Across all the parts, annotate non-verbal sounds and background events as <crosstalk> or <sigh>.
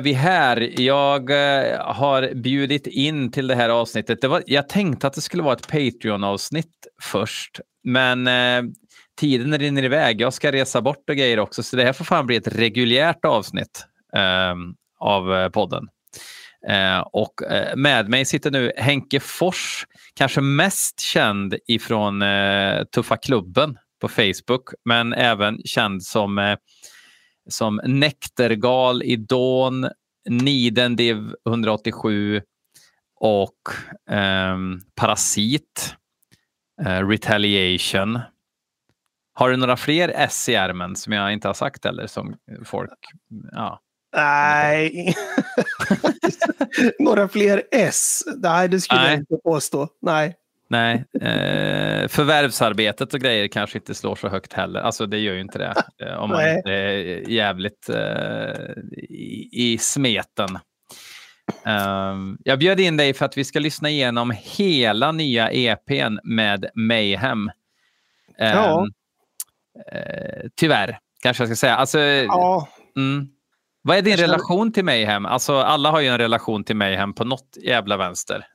är vi här. Jag eh, har bjudit in till det här avsnittet. Det var, jag tänkte att det skulle vara ett Patreon-avsnitt först, men eh, tiden rinner iväg. Jag ska resa bort och grejer också, så det här får fan bli ett reguljärt avsnitt ehm, eh, av podden. Eh, och eh, med mig sitter nu Henke Fors, kanske mest känd ifrån eh, Tuffa klubben på Facebook, men även känd som eh, som Nektergal i Dawn, Nidendiv 187 och um, Parasit, uh, Retaliation. Har du några fler S i ärmen som jag inte har sagt eller som folk... Ja. Nej, <laughs> några fler S? Nej, det skulle Nej. jag inte påstå. Nej. Nej, eh, förvärvsarbetet och grejer kanske inte slår så högt heller. Alltså det gör ju inte det. Eh, om man är jävligt eh, i, i, smeten. Um, jag bjöd in dig för att vi ska lyssna igenom hela nya EPn med Mayhem. Um, ja. Uh, tyvärr, kanske jag ska säga. Alltså, ja. Mm. Vad är din relation till Mayhem? Alltså, alla har ju en relation till Mayhem på något jävla vänster.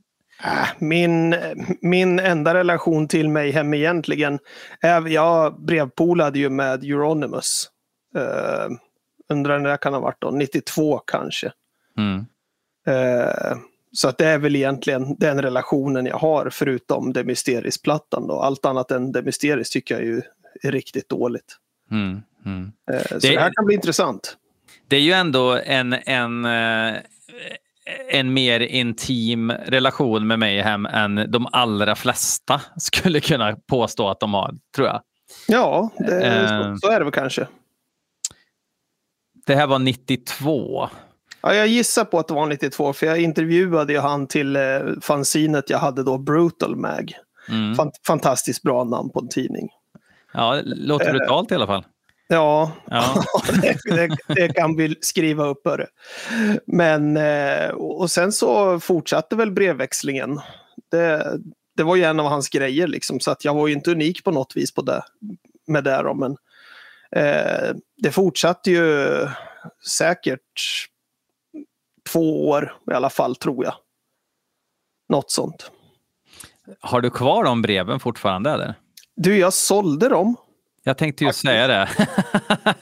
Äh, min, min enda relation till mig hem egentligen är, jag brevpolade ju med Euronymous. Uh, undrar när det kan ha varit då, 92 kanske. Mm. Uh, så att det är väl egentligen den relationen jag har förutom det Mysteris-plattan. Då. Allt annat än det Mysteris tycker jag ju är riktigt dåligt. Mm. Mm. Uh, så det, det, här kan bli intressant. Det är ju ändå en, en en mer intim relation med Mayhem än de allra flesta skulle kunna påstå att de har, tror jag. Ja, det, uh, så är det väl kanske. Det här var 92. Ja, jag gissar på att det var 92, för jag intervjuade ju han till eh, fanzinet jag hade då, Brutal Mag. Mm. Fant fantastiskt bra namn på en tidning. Ja, låter brutalt i alla fall. Ja, <laughs> ja. det, det, det, kan vi skriva upp. Hörru. Men, eh, och sen så fortsatte väl brevväxlingen. Det, det var ju en av hans grejer liksom, så att jag var ju inte unik på något vis på det, med det. Då, men eh, det fortsatte ju säkert två år i alla fall, tror jag. Något sånt. Har du kvar de breven fortfarande? Eller? Du, jag sålde dem. Jag tänkte ju säga det.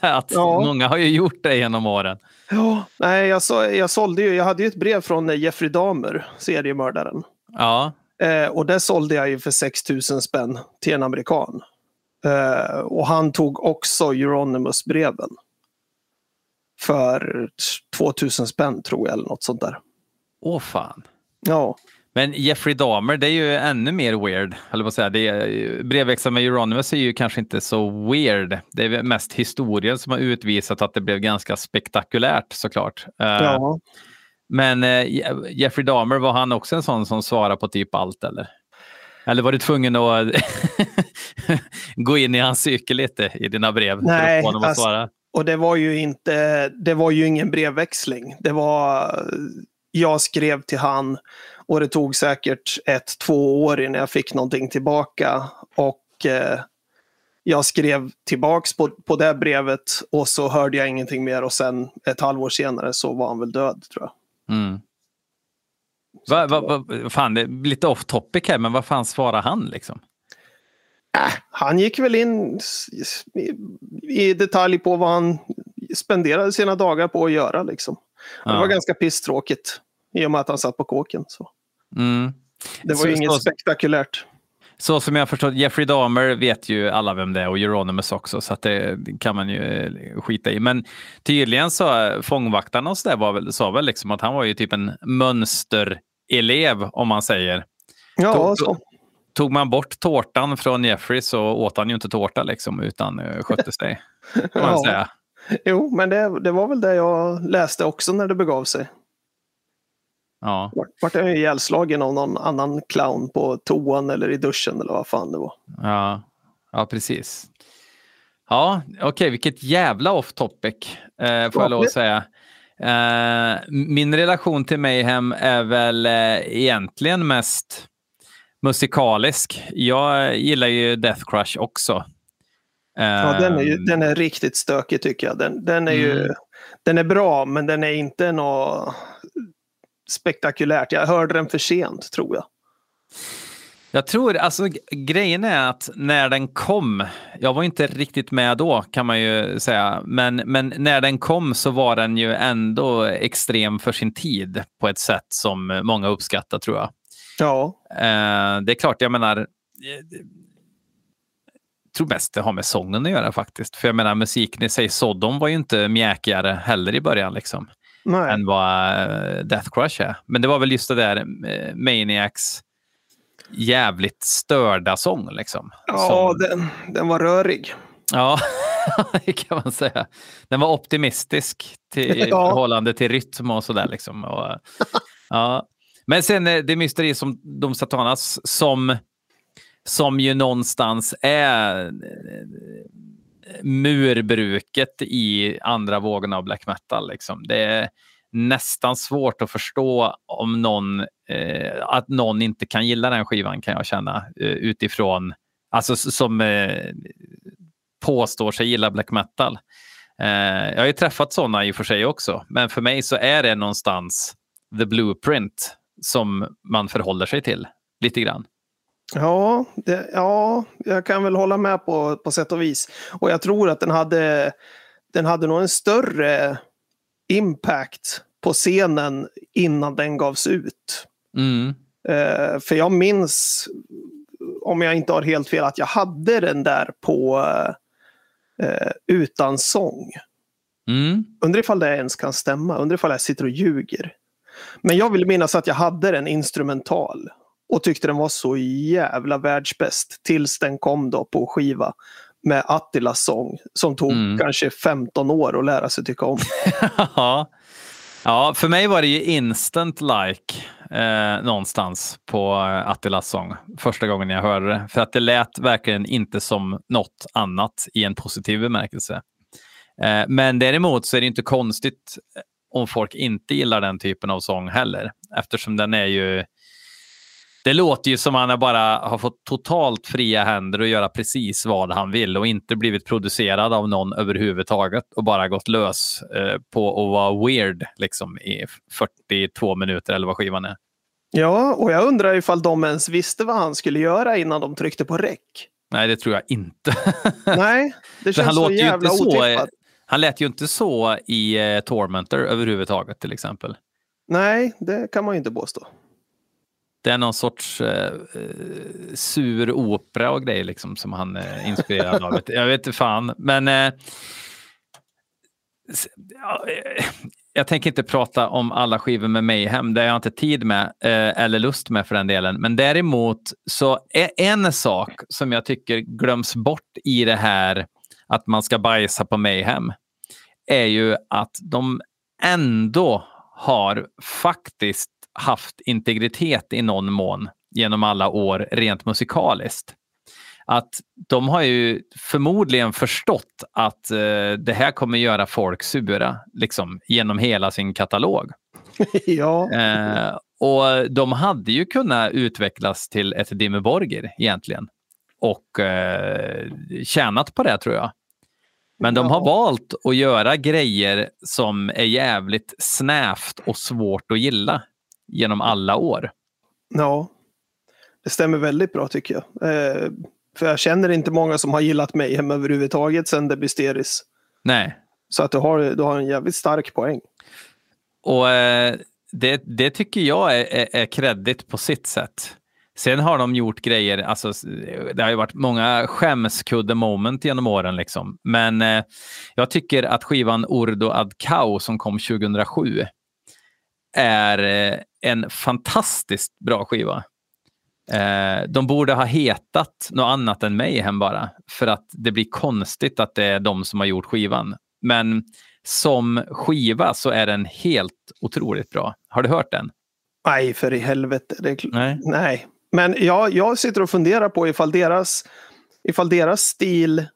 <laughs> att ja. många har ju gjort det genom åren. Ja, nej, jag, så, jag sålde ju, jag hade ju ett brev från Jeffrey Dahmer, seriemördaren. Ja. Eh, och det sålde jag ju för 6 000 spänn till en amerikan. Eh, och han tog också Euronymous-breven. För 2000 spänn tror jag, eller något sånt där. Åh fan. Ja. Men Jeffrey Dahmer, det är ju ännu mer weird. Eller vad säga. Det är, brevväxeln med Euronymous är ju kanske inte så weird. Det är mest historien som har utvisat att det blev ganska spektakulärt såklart. Eh, ja. Men uh, Jeffrey Dahmer, var han också en sån som svarar på typ allt eller? Eller var du tvungen att <laughs> gå in i hans psyke lite i dina brev? Nej, för att få alltså, svara? och det var ju inte, det var ju ingen brevväxling. Det var, jag skrev till han och det tog säkert ett, två år innan jag fick någonting tillbaka. Och eh, jag skrev tillbaks på, på det brevet och så hörde jag ingenting mer och sen ett halvår senare så var han väl död tror jag. Mm. Va, va, va, fan, det är lite off topic här, men vad fan svarade han liksom? Äh, han gick väl in i, i, detalj på vad han spenderade sina dagar på att göra. Liksom. Ja. Det var ganska pisstråkigt i och med att han satt på kåken. Så. Mm. Det var så, ju inget så, spektakulärt. Så som jag förstått, Jeffrey Dahmer vet ju alla vem det är och Euronymous också, så det kan man ju eh, skita i. Men tydligen så eh, fångvaktarna och så där var väl, sa väl liksom att han var ju typ en mönsterelev om man säger. Ja, tog, så. Tog man bort tårtan från Jeffrey så åt han ju inte tårta liksom, utan uh, skötte sig. <laughs> Ja. Jo, men det, det var väl det jag läste också när det begav sig. Ja. Vart, vart jag ihjälslagen av någon annan clown på toan eller i duschen eller vad fan det var. Ja, ja precis. Ja, okej, okay, vilket jävla off topic eh, får jag lov att säga. Eh, min relation till Mayhem är väl eh, egentligen mest musikalisk. Jag gillar ju Death Crush också. Ja, den är, ju, Ehm, den är riktigt stökig tycker jag. Den, den, är ju, Mm. den är bra, men den är inte något spektakulärt. Jag hörde den för sent, tror jag. Jag tror, alltså grejen är att när den kom, jag var inte riktigt med då kan man ju säga, men, men när den kom så var den ju ändå extrem för sin tid på ett sätt som många uppskattar tror jag. Ja, Eh, det är klart, jag menar, jag tror mest det har med sången att göra faktiskt. För jag menar musiken i sig, Sodom var ju inte mjäkigare heller i början liksom nej. än vad eh, Death Crush är. Men det var väl just det där eh, Maniacs jävligt störda sång. Liksom. Ja, Som- den, den var rörig. ja <laughs> det kan man säga. Den var optimistisk till, i <laughs> Ja. förhållande till rytm och sådär. Liksom. Och, eh, <laughs> ja. Men sen det mysteri som de Satanas som, som ju någonstans är murbruket i andra vågen av black metal. Liksom. Det är nästan svårt att förstå om någon, eh, att någon inte kan gilla den skivan kan jag känna eh, utifrån, alltså som eh, påstår sig gilla black metal. Eh, jag har ju träffat sådana i och för sig också, men för mig så är det någonstans the blueprint som man förhåller sig till lite grann. Ja, det, ja, jag kan väl hålla med på, på sätt och vis. Och jag tror att den hade, den hade nog en större impact på scenen innan den gavs ut. Mm. Eh, för jag minns, om jag inte har helt fel, att jag hade den där på eh, utan sång. Mm. Undrar ifall det ens kan stämma, undrar ifall jag sitter och ljuger. Men jag vill minnas att jag hade den instrumental och tyckte den var så jävla världsbäst tills den kom då på skiva med Attilas sång som tog Mm. kanske 15 år att lära sig tycka om. <laughs> ja. för mig var det ju instant like eh, någonstans på eh, Attilas sång första gången jag hörde det. För att det lät verkligen inte som något annat i en positiv bemärkelse. Eh, men däremot så är det inte konstigt om folk inte gillar den typen av sång heller. Eftersom den är ju... Det låter ju som han bara har fått totalt fria händer att göra precis vad han vill och inte blivit producerad av någon överhuvudtaget och bara gått lös eh, på att vara weird liksom, i 42 minuter eller vad skivan är. Ja, och jag undrar ifall de ens visste vad han skulle göra innan de tryckte på räck. Nej, det tror jag inte. <laughs> Nej, det känns han så låter ju jävla inte så. otippat. Han lät ju inte så i eh, Tormentor överhuvudtaget till exempel. Nej, det kan man ju inte påstå. Det är någon sorts eh, eh, sur opera och grejer liksom som han är inspirerad av. <laughs> Jag vet inte fan, men eh, eh, jag tänker inte prata om alla skivor med Mayhem. Det har jag inte tid med eh, eller lust med för den delen. Men däremot så är en sak som jag tycker glöms bort i det här att man ska bajsa på Mayhem är ju att de ändå har faktiskt haft integritet i någon mån genom alla år rent musikaliskt. Att de har ju förmodligen förstått att eh, det här kommer göra folk sura liksom, genom hela sin katalog. <laughs> ja, Eh, och de hade ju kunnat utvecklas till ett Dimmy Borgir egentligen. Och eh, tjänat på det tror jag. Men de har Ja. valt att göra grejer som är jävligt snävt och svårt att gilla genom alla år. ja. Det stämmer väldigt bra tycker jag. Eh, för jag känner inte många som har gillat mig hem överhuvudtaget sen Debisteris. Nej. Så att du har, du har en jävligt stark poäng. Och eh, det, det tycker jag är, är, är kreddigt på sitt sätt. Sen har de gjort grejer, alltså, det har ju varit många skämskudde moment genom åren. Liksom. Men eh, jag tycker att skivan Urdo ad Kao som kom 2007 är eh, en fantastiskt bra skiva. Eh, de borde ha hetat något annat än Mayhem bara, för att det blir konstigt att det är de som har gjort skivan. Men som skiva så är den helt otroligt bra. Har du hört den? Nej, för i helvete. Nej. Nej. Men ja, jag sitter och funderar på ifall deras, ifall deras stil eh,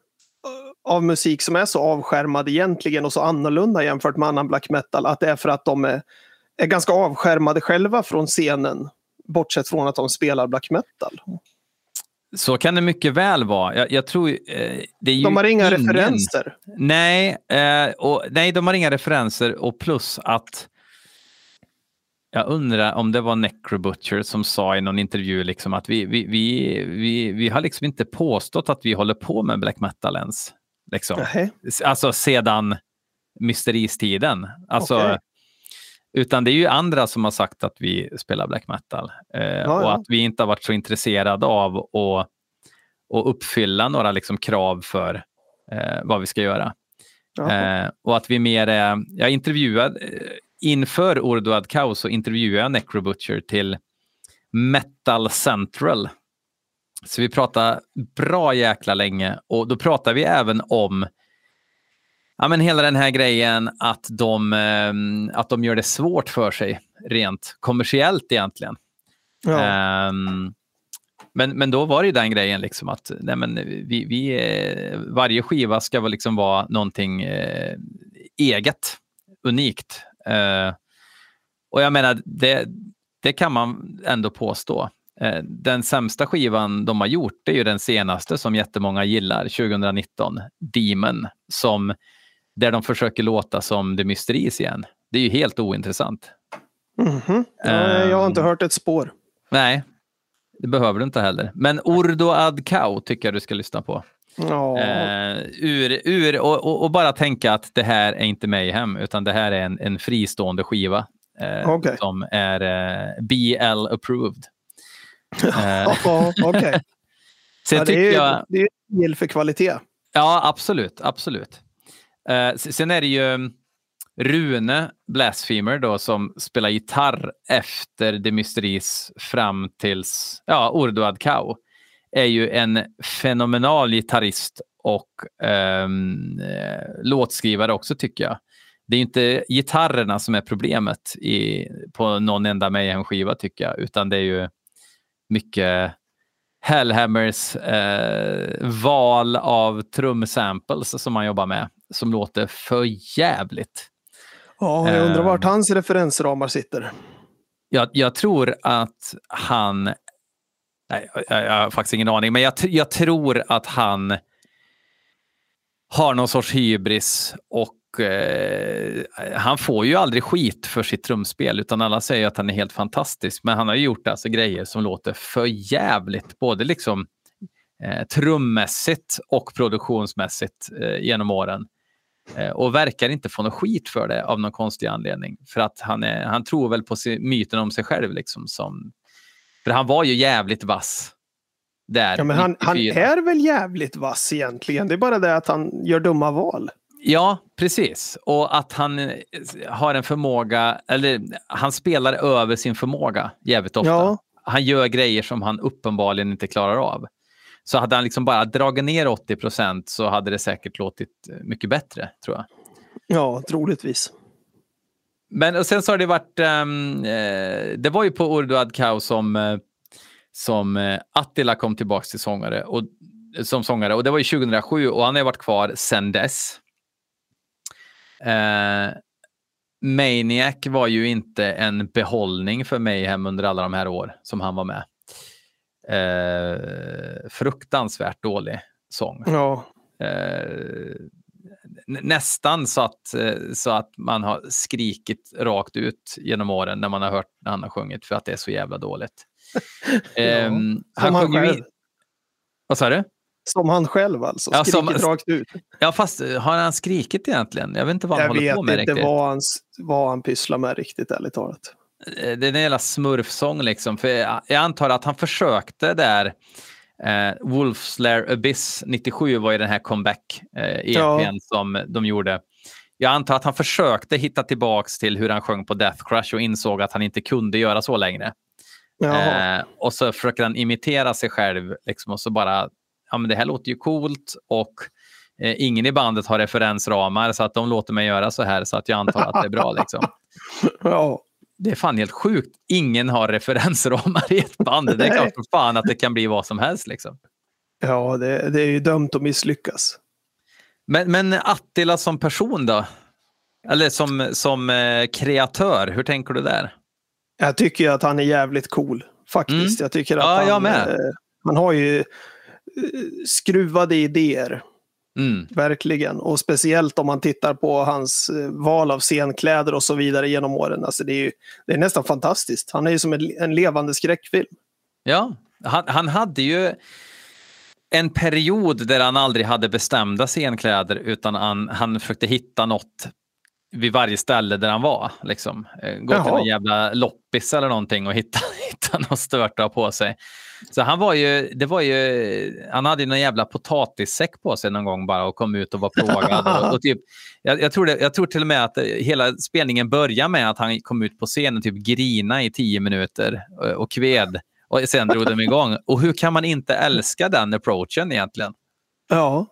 av musik som är så avskärmad egentligen och så annorlunda jämfört med annan black metal, att det är för att de är, är ganska avskärmade själva från scenen. Bortsett från att de spelar black metal. Så kan det mycket väl vara. Jag, jag tror, eh, det är ju De har inga ingen... referenser. Nej, eh, och, nej, de har inga referenser och plus att jag undrar om det var Necrobutcher som sa i någon intervju liksom att vi, vi, vi, vi, vi har liksom inte påstått att vi håller på med black metal ens. Liksom. Alltså sedan mysteristiden. Alltså, Okej. Utan det är ju andra som har sagt att vi spelar black metal. Eh, Ja, och att vi inte har varit så intresserade av att, att uppfylla några liksom krav för eh, vad vi ska göra. Eh, och att vi mer är, jag intervjuade, eh, inför Ordoad Kaos så intervjuade jag Necrobutcher till Metal Central. Så vi pratade bra jäkla länge och då pratade vi även om ja, men hela den här grejen att de, eh, att de gör det svårt för sig rent kommersiellt egentligen. Ja. Ehm, men, men då var det ju den grejen liksom att nej men vi, vi, varje skiva ska väl liksom vara någonting eh, eget, unikt. Eh, och jag menar, det, det kan man ändå påstå. Eh, den sämsta skivan de har gjort är ju den senaste som jättemånga gillar, 2019, Demon, som, där de försöker låta som The Mysteries igen. Det är ju helt ointressant. Mhm. ja, jag har inte Ehm. hört ett spår. Nej, det behöver du inte heller. Men Ordo ad Kao tycker jag du ska lyssna på. Ja. Eh, ur, ur, och, och, och bara tänka att det här är inte Mayhem, utan det här är en, en fristående skiva eh, Okej. som är eh, BL approved. <laughs> Eh, okej. <laughs> sen Ja, det är jag, det är för kvalitet. ja absolut, absolut. Eh, sen är det ju mm, Rune Blasphemer då som spelar gitarr efter The Mysteries fram tills ja, Ordo Kau. Är ju en fenomenal gitarrist och ehm, eh, låtskrivare också tycker jag. Det är inte gitarrerna som är problemet i, på någon enda Mayhem-skiva tycker jag, utan det är ju mycket Hellhammers eh, val av trumsamples som man jobbar med som låter för jävligt. Ja, jag undrar vart Ehm. hans referensramar sitter. Jag, jag tror att han... Nej, jag, jag har faktiskt ingen aning, men jag, jag tror att han har någon sorts hybris och eh, han får ju aldrig skit för sitt trumspel utan alla säger att han är helt fantastisk. Men han har ju gjort alltså grejer som låter för jävligt både liksom eh, trummässigt och produktionsmässigt eh, genom åren. Eh, och verkar inte få någon skit för det av någon konstig anledning. För att han, är, han tror väl på myten om sig själv. Liksom, som, för han var ju jävligt vass. Där, Ja, men han, han 94. är väl jävligt vass egentligen. Det är bara det att han gör dumma val. Ja, precis. Och att han eh, har en förmåga, eller han spelar över sin förmåga jävligt ofta. Ja. Han gör grejer som han uppenbarligen inte klarar av. Så hade han liksom bara dragit ner 80 procent så hade det säkert låtit eh, mycket bättre, tror jag. Ja, troligtvis. Men och sen så har det varit, eh, det var ju på Urdu Ad Kao som, eh, som Attila kom tillbaka till sångare och, som sångare och det var ju 2007 och han har varit kvar sedan dess. Eh, Maniac var ju inte en behållning för mig hem under alla de här år som han var med. Eh, fruktansvärt dålig sång. Ja, Eh, nä- nästan så att, eh, så att man har skrikit rakt ut genom åren när man har hört när han har sjungit för att det är så jävla dåligt. <laughs> Ehm, som han sjunger in- Vad sa du? Som han själv alltså. Ja, som- Skrikit rakt ut. Ja, fast eh, har han skrikit egentligen? Jag vet inte vad han Jag håller på vet med inte riktigt. vad han, vad han pysslar med riktigt ärligt talat. Eh, Det är en jävla smurfsång liksom. För jag, antar att han försökte där. Eh, Wolfslair Abyss 97 var ju den här comeback eh, EPn Ja. som de gjorde. Jag antar att han försökte hitta tillbaks till hur han sjöng på Death Crush och insåg att han inte kunde göra så längre. Eh, och så försöker han imitera sig själv liksom, och så bara, ja men det här låter ju coolt och eh, ingen i bandet har referensramar så att de låter mig göra så här så att jag antar att det är bra. Liksom. <laughs> ja. Det är fan helt sjukt. Ingen har referensramar <laughs> i ett band. Det är klart för fan att det kan bli vad som helst. Liksom. ja det, det är ju dömt att misslyckas. Men, men Attila som person då? Eller som, som eh, kreatör, hur tänker du där? Jag tycker att han är jävligt cool. Faktiskt. Jag tycker att Mm. Ja, han, jag eh, Han har ju eh, skruvade idéer. Mm. Verkligen. Och speciellt om man tittar på hans eh, val av scenkläder och så vidare genom åren. Alltså det, är ju, det är nästan fantastiskt. Han är ju som en, en levande skräckfilm. Ja, han, han hade ju en period där han aldrig hade bestämda scenkläder utan han, han försökte hitta något vid varje ställe där han var. Liksom. Eh, gå Jaha. till någon jävla loppis eller någonting och hitta, <laughs> hitta något stört att ha på sig. Så han var ju, det var ju, han hade ju någon jävla potatissäck på sig någon gång bara och kom ut och var plågad. och, och typ, jag, jag, tror det, jag tror till och med att hela spelningen börjar med att han kom ut på scenen och typ grina i tio minuter och, och kved. Och sen drog de igång. Och hur kan man inte älska den approachen egentligen? Ja.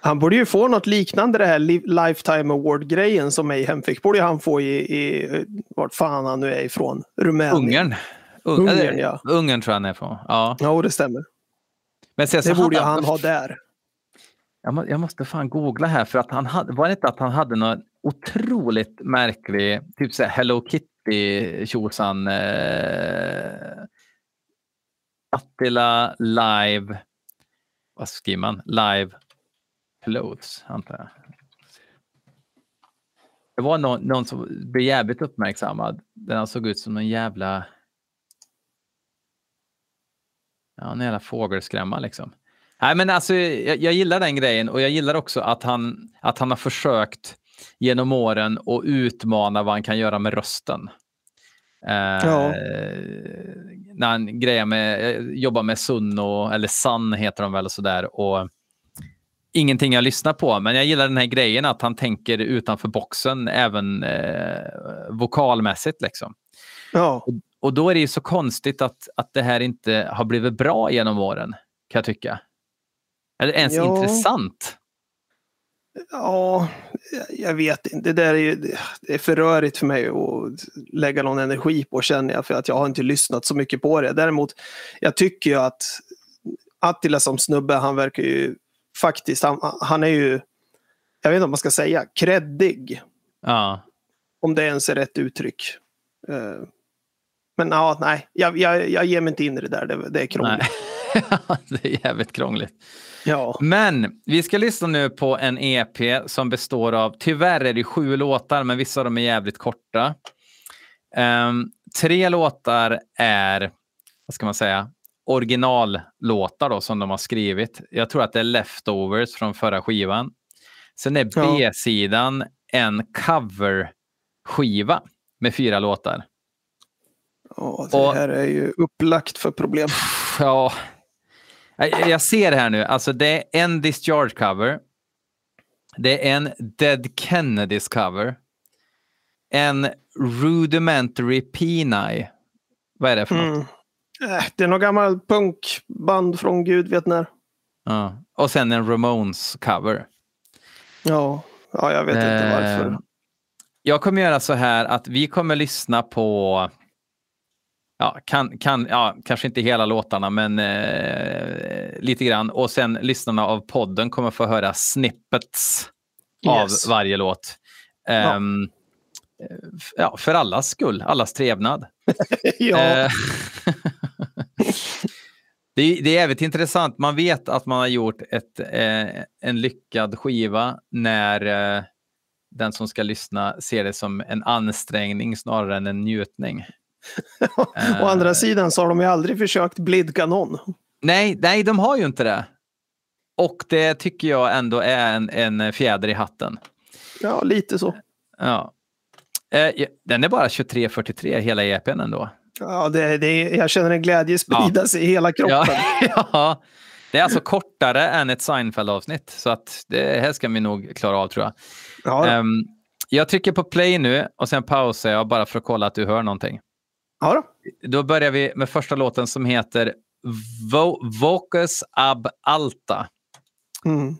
Han borde ju få något liknande det här Li- Lifetime Award-grejen som Mayhem fick. Borde han få i, i vart fan han nu är ifrån. Rumänien. Ungern. Un- Ungern, eller, ja. Ungern tror jag han är från. Ja. Ja, det stämmer. Men sen så Det borde hade han ha där. Jag, må, jag måste fan googla här för att han hade, var det inte att han hade någon otroligt märklig, typ så Hello Kitty tjosan eh, Attila live, vad skriver man? Live clothes antar jag. Det var någon, någon som blev jävligt uppmärksammad. Den han såg ut som någon jävla Ja, en jävla fågelskrämma liksom. Nej, men alltså, jag, jag gillar den grejen och jag gillar också att han, att han har försökt genom åren att utmana vad han kan göra med rösten. Eh, Ja. När han grejer med, eh, jobbar med Sunno, eller Sun heter de väl och sådär. Och ingenting jag lyssnar på, men jag gillar den här grejen att han tänker utanför boxen även eh, vokalmässigt. Liksom. Ja. Och då är det ju så konstigt att, att det här inte har blivit bra genom åren, kan jag tycka. Eller ens Ja. intressant. Ja, jag vet inte. Det där är, ju, det är för rörigt för mig att lägga någon energi på känner jag. För att jag har inte lyssnat så mycket på det. Däremot, jag tycker ju att Attila som snubbe, han verkar ju faktiskt, han, han är ju, jag vet inte vad man ska säga, kreddig. Ja. Om det ens är rätt uttryck. Men ja, nej, jag, jag, jag ger mig inte in i det där. Det, det är krångligt. <laughs> Det är jävligt krångligt. Ja. Men vi ska lyssna nu på en EP som består av, tyvärr är det sju låtar, men vissa av dem är jävligt korta. Ehm, tre låtar är, vad ska man säga, originallåtar då, som de har skrivit. Jag tror att det är leftovers från förra skivan. Sen är. B-sidan en coverskiva med fyra låtar. Ja, det Och- här är ju upplagt för problem. Ja, jag ser det här nu. Alltså det är en Discharge cover. Det är en Dead Kennedys cover. En Rudimentary Peni. Vad är det för något? Mm. Äh, Det är något gammalt punkband från gud vet när. Ja. Och sen en Ramones cover. Ja, ja jag vet inte Eh, varför. Jag kommer göra så här att vi kommer lyssna på Ja, kan, kan, ja, kanske inte hela låtarna, men eh, lite grann. Och sen lyssnarna av podden kommer få höra snippets Yes. av varje låt. F- ja, för allas skull, allas trevnad. <laughs> ja, Eh, <laughs> det, är, det är jävligt intressant. Man vet att man har gjort ett, eh, en lyckad skiva när eh, den som ska lyssna ser det som en ansträngning snarare än en njutning. Å andra sidan så har de ju aldrig försökt blidka någon. Nej, nej, de har ju inte det. Och det tycker jag ändå är en, en fjäder i hatten. Ja, lite så. Ja. Eh, ja, den är bara 23.43 hela EPn ändå. Ja, det, det, jag känner en glädje sprida sig i hela kroppen. Ja, <laughs> ja. Det är alltså kortare än ett Seinfeld-avsnitt, så att det här ska vi nog klara av tror jag. Ja, Ehm, jag trycker på play nu och sen pausar jag bara för att kolla att du hör någonting. Ja då. Då börjar vi med första låten som heter Vo- Vocus ab alta. Mm.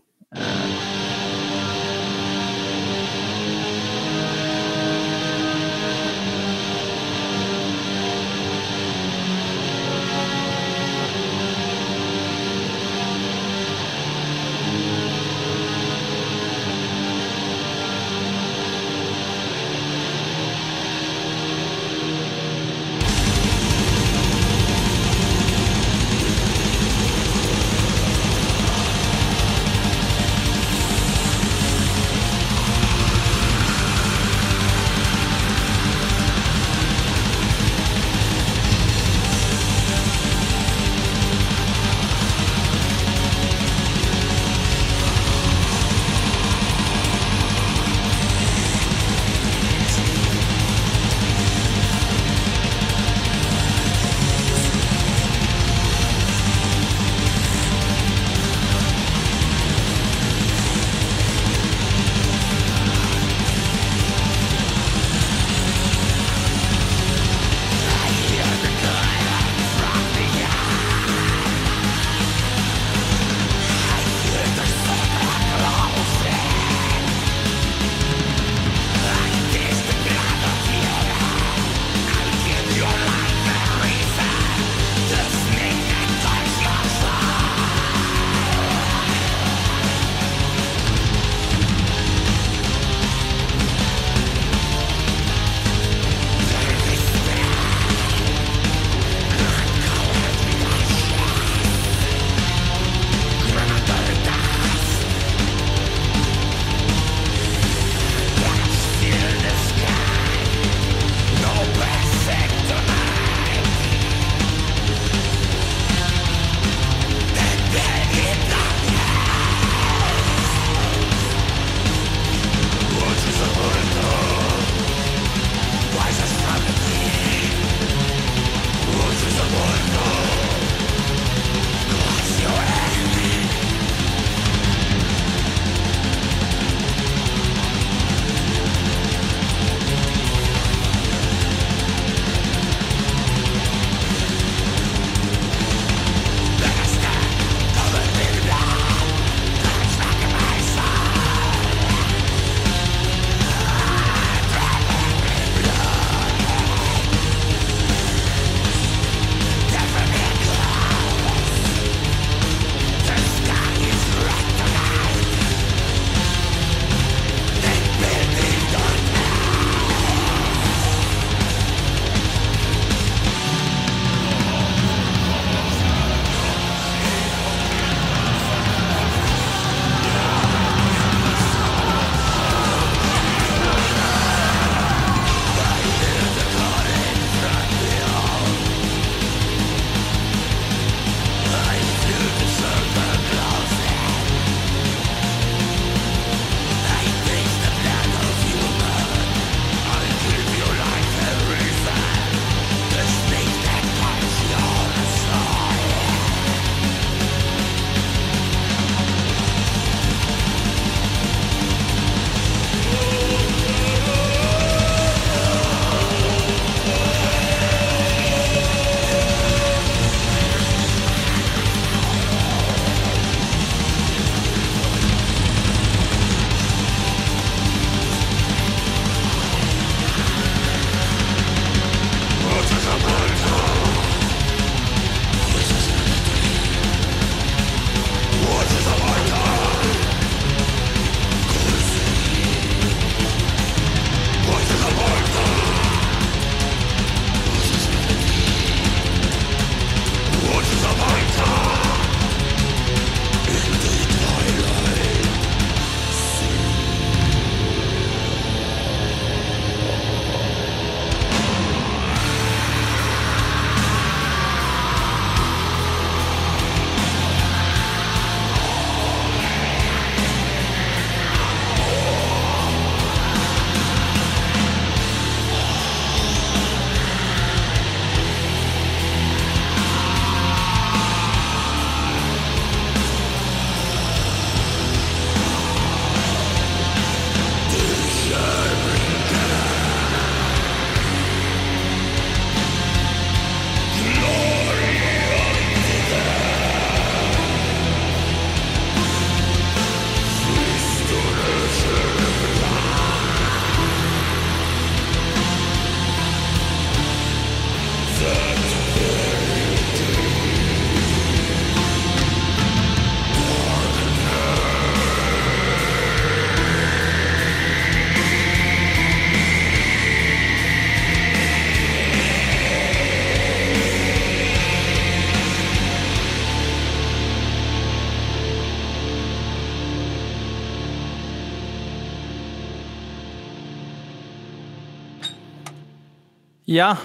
Ja.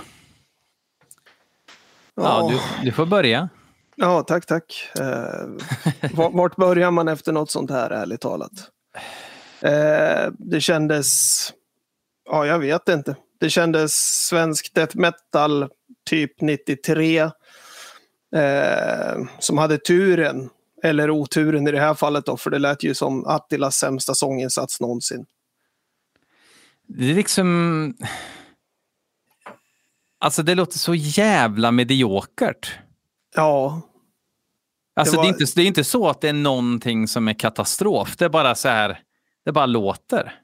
Ja, du, du får börja. Ja, tack, tack. Eh, vart börjar man efter något sånt här, ärligt talat? Eh, det kändes... Ja, jag vet inte. Det kändes svensk death metal typ 93. Eh, som hade turen, eller oturen i det här fallet då, för det lät ju som Attilas sämsta sånginsats någonsin. Det är liksom... Alltså det låter så jävla mediokert. Ja. Alltså det, var... det, är inte, det är inte så att det är någonting som är katastrof. Det är bara så här, det bara låter.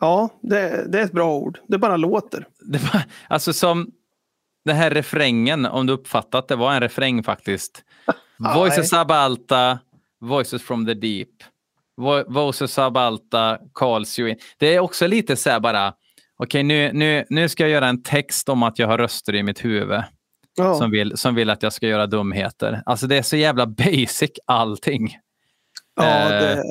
Ja, det, det är ett bra ord. Det bara låter. Det var, alltså som den här refrängen, om du uppfattat det var en refräng faktiskt. <laughs> Voices Abalta, Voices from the Deep. Voices Abalta calls you in. Det är också lite så här bara, okej nu, nu, nu ska jag göra en text om att jag har röster i mitt huvud. Ja. Som, vill, som vill att jag ska göra dumheter. Alltså det är så jävla basic allting. Ja, eh. det,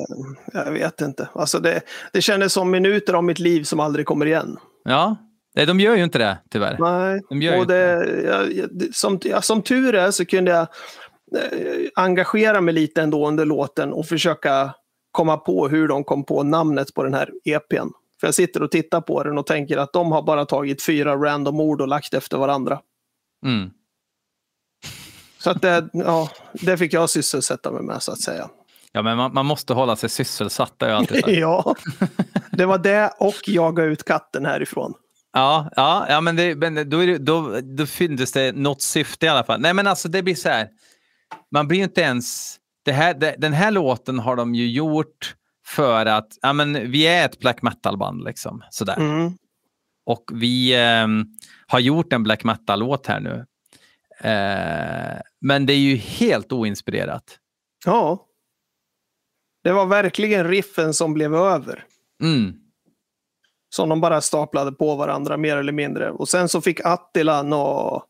jag vet inte. Alltså det, det kändes som minuter av mitt liv som aldrig kommer igen. Ja, Nej, de gör ju inte det tyvärr. Nej, de och det, jag, som, som tur är så kunde jag eh, engagera mig lite ändå under låten och försöka komma på hur de kom på namnet på den här EPn. För jag sitter och tittar på den och tänker att de har bara tagit fyra random ord och lagt efter varandra. Mm. Så att det, ja, det fick jag sysselsätta mig med så att säga. Ja, men man, man måste hålla sig sysselsatt. Jag alltid <laughs> ja, det var det och jaga ut katten härifrån. Ja, ja, ja men, det, men då, det, då, då finns det något syfte i alla fall. Nej, men alltså det blir så här. Man blir inte ens... Det här, det, den här låten har de ju gjort för att ja, men vi är ett black metal-band. Liksom, sådär. Mm. Och vi eh, har gjort en black metal-låt här nu. Eh, men det är ju helt oinspirerat. Ja. Det var verkligen riffen som blev över. Mm. Som de bara staplade på varandra mer eller mindre. Och sen så fick Attila nå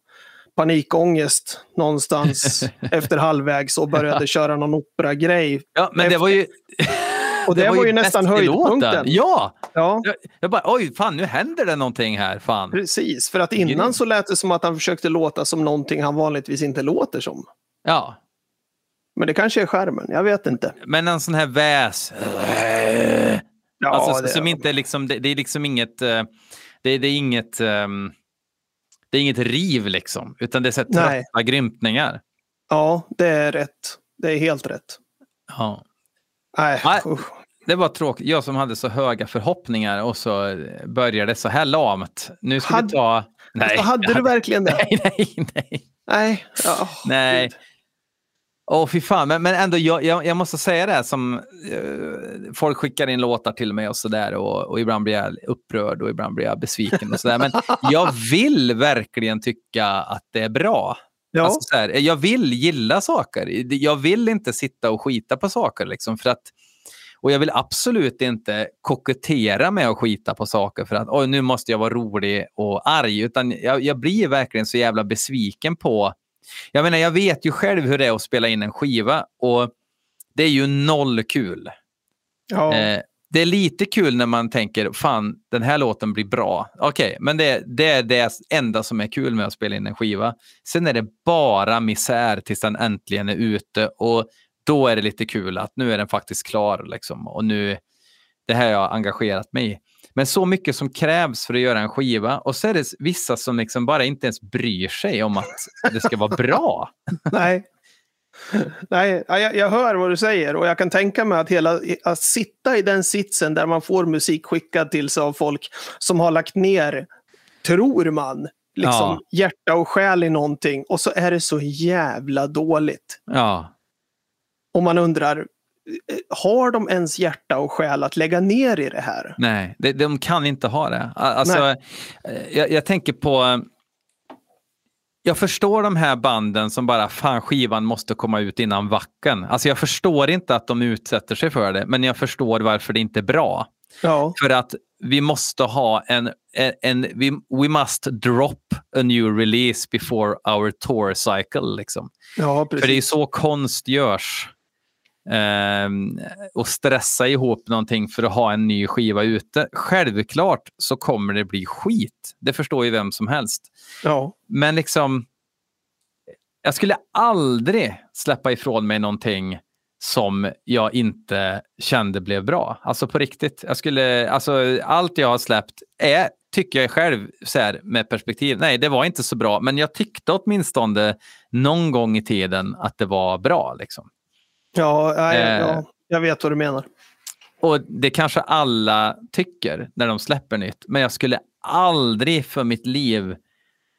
panikångest någonstans <laughs> efter halvvägs och började köra någon operagrej. Ja, men det var ju... <laughs> Och det, det var, var, ju nästan höjdpunkten. Ja! ja. Jag, jag, bara, oj, fan nu händer det någonting här. Fan. Precis, för att innan så lät det som att han försökte låta som någonting han vanligtvis inte låter som. Ja. Men det kanske är skärmen, jag vet inte. Men en sån här väs. Ja, alltså, det, som inte liksom, det, det, är liksom inget, eh, det, det är inget, um, det är inget riv liksom, utan det är så trötta grymtningar. Ja, det är rätt. Det är helt rätt. Ja. Nej, Nej det var tråkigt. Jag som hade så höga förhoppningar och så började det så här lamt. Nu ska hade, vi ta... Nej. Alltså, hade du verkligen det? <laughs> Nej, nej, nej. Nej. Oh, nej. Åh, oh, fy fan. Men, men ändå, jag, jag, jag, måste säga det som uh, folk skickar in låtar till mig och sådär och, och ibland blir jag upprörd och ibland blir jag besviken och sådär. Men <laughs> jag vill verkligen tycka att det är bra. Ja. Alltså, så här, jag vill gilla saker. Jag vill inte sitta och skita på saker liksom för att och jag vill absolut inte kokettera med att skita på saker för att Oj, nu måste jag vara rolig och arg. Utan jag, jag blir verkligen så jävla besviken på jag menar, jag vet ju själv hur det är att spela in en skiva och det är ju noll kul. Ja. Eh, det är lite kul när man tänker, fan, den här låten blir bra. Okej, okay, men det, det, är det enda som är kul med att spela in en skiva. Sen är det bara misär tills den äntligen är ute och då är det lite kul att nu är den faktiskt klar. Liksom, och nu, det här har jag engagerat mig i. Men så mycket som krävs för att göra en skiva och så är det vissa som liksom bara inte ens bryr sig om att det ska vara bra. <laughs> Nej. Nej, jag, jag, hör vad du säger och jag kan tänka mig att, hela, att sitta i den sitsen där man får musik skickad till sig av folk som har lagt ner, tror man, liksom ja. hjärta och själ i någonting och så är det så jävla dåligt. Ja. Och man undrar, har de ens hjärta och själ att lägga ner i det här? Nej, de, de kan inte ha det. Alltså, eh, jag, jag, tänker på... Jag förstår de här banden som bara, fan skivan måste komma ut innan vacken. Alltså jag förstår inte att de utsätter sig för det, men jag förstår varför det inte är bra. Ja. För att vi måste ha en, en, en we, we must drop a new release before our tour cycle. Liksom. Ja, För det är så konst görs. Eh, och stressa ihop någonting för att ha en ny skiva ute. Självklart så kommer det bli skit. Det förstår ju vem som helst. Ja. Men liksom, jag skulle aldrig släppa ifrån mig någonting som jag inte kände blev bra. Alltså på riktigt. Jag skulle, alltså, allt jag har släppt är, tycker jag själv så här, med perspektiv, nej det var inte så bra, men jag tyckte åtminstone någon gång i tiden att det var bra. Liksom. Ja, nej, Eh. ja, jag vet vad du menar. Och det kanske alla tycker när de släpper nytt, men jag skulle aldrig för mitt liv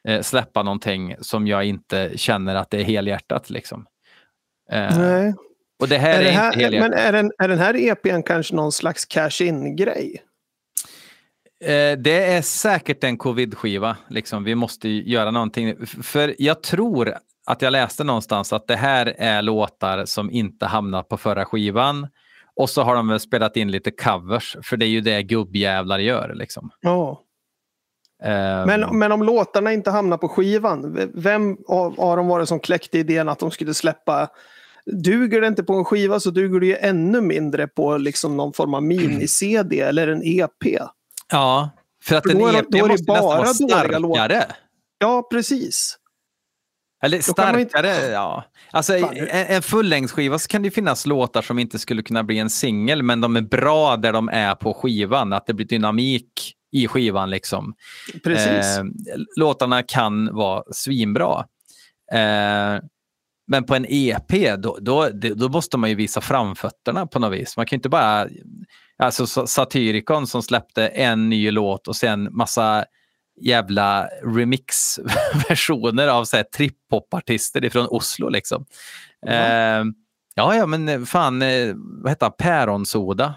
eh, släppa någonting som jag inte känner att det är helhjärtat. Liksom. Eh, Nej. och det här är, Är, det här, inte helhjärtat. men är den, är den här EPn kanske någon slags cash-in-grej? Eh, det är säkert en covid-skiva. Liksom. Vi måste göra någonting. För jag tror att jag läste någonstans att det här är låtar som inte hamnat på förra skivan. Och så har de väl spelat in lite covers, för det är ju det gubbjävlar gör. Liksom. Ja. Eh, Men, men om låtarna inte hamnar på skivan, vem av, av dem var det som kläckte idén att de skulle släppa Duger det inte på en skiva så duger det ju ännu mindre på liksom någon form av mini-CD eller en E EP. Ja, för att För en då är det- EP då är måste nästan bara vara låtar. starkare. Ja, precis. Eller man inte- starkare, ja. Alltså, Fan, en, en fullängdsskiva så kan det finnas låtar som inte skulle kunna bli en singel, men de är bra där de är på skivan. Att det blir dynamik i skivan. liksom. Precis. Eh, låtarna kan vara svinbra. Eh, men på en EP, då, då, då måste man ju visa framfötterna på något vis. Man kan ju inte bara... Alltså Sa- Satyricon som släppte en ny låt och sen massa jävla remixversioner av så här trip-hop-artister ifrån Oslo. Liksom. Ja. Eh, ja, ja, men eh, fan, eh, vad heter han? Päronsoda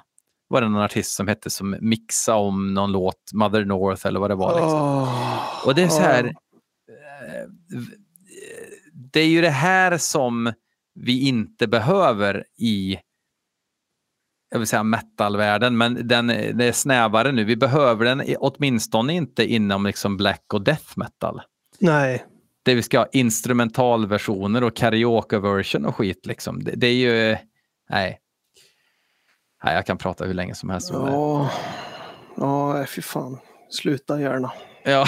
var det någon artist som hette som mixade om någon låt, Mother North eller vad det var. Liksom. Åh, Och det är så här, eh, v- det är ju det här som vi inte behöver i jag vill säga metalvärlden, men den, det är snävare nu. Vi behöver den åtminstone inte inom liksom black och death metal. Nej. Det vi ska ha instrumentalversioner och karaoke-version och skit. Liksom. Det, det är ju... Nej. nej. Jag kan prata hur länge som helst om det. Ja, ja nej, fy fan. Sluta gärna. Ja.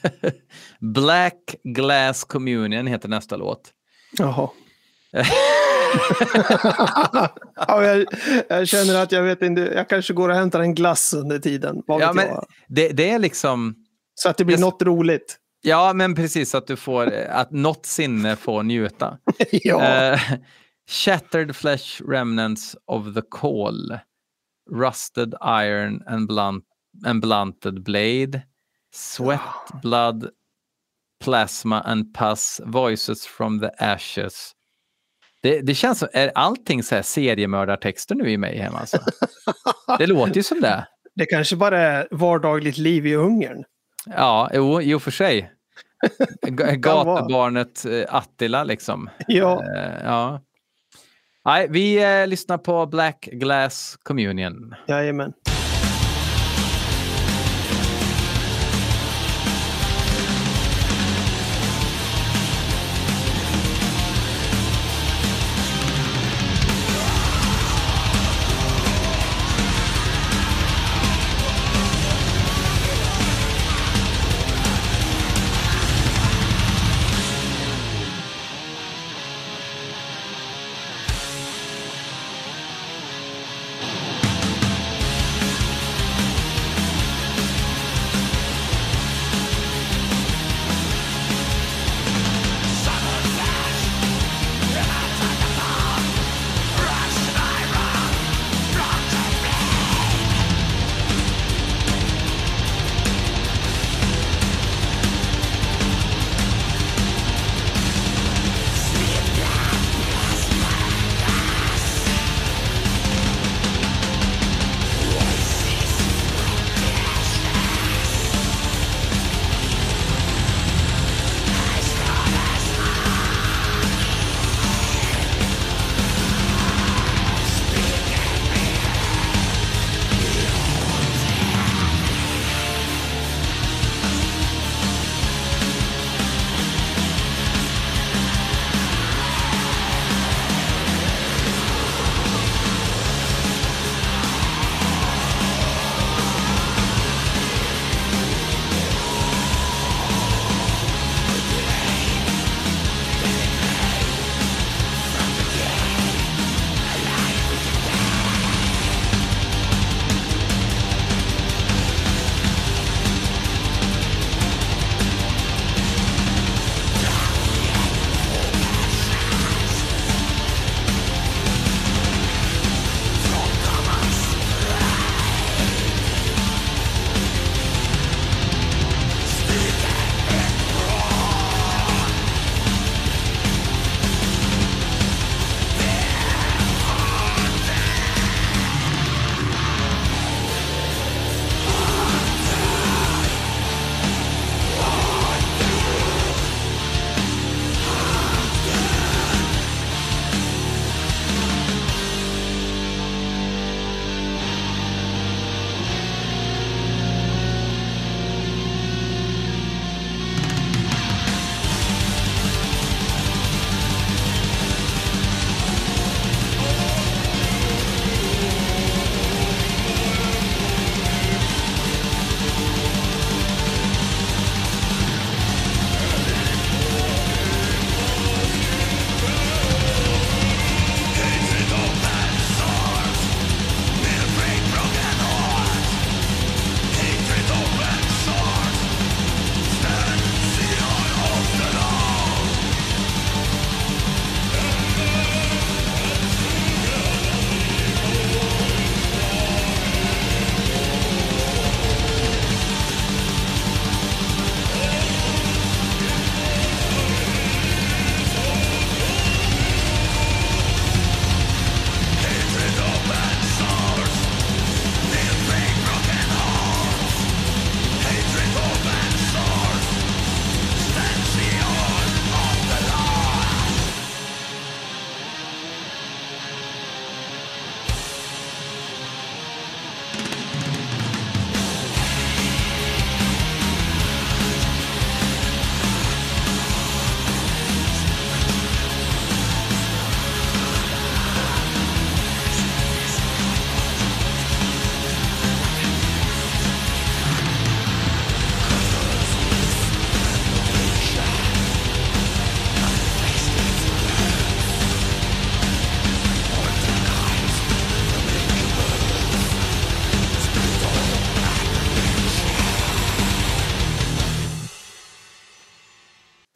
<laughs> Black Glass Communion heter nästa låt. Jaha. <laughs> ja, jag, jag känner att jag vet inte, jag kanske går och hämtar en glass under tiden. Ja, men jag. det, det är liksom... Så att det blir det- något roligt. Ja, men precis att du får, att något sinne får njuta. <laughs> ja. Eh, shattered flesh remnants of the call. Rusted iron and, blunt, and blunted blade. Sweat, blood, plasma and pus. Voices from the ashes. Det, det känns som, är allting så här seriemördartexter nu i mig hemma? Alltså? Det låter ju som det. Det kanske bara är vardagligt liv i Ungern. Ja, jo, i och för sig. Gatubarnet eh, Attila liksom. Ja. Eh, ja. Nej, vi eh, lyssnar på Black Glass Communion. Jajamän.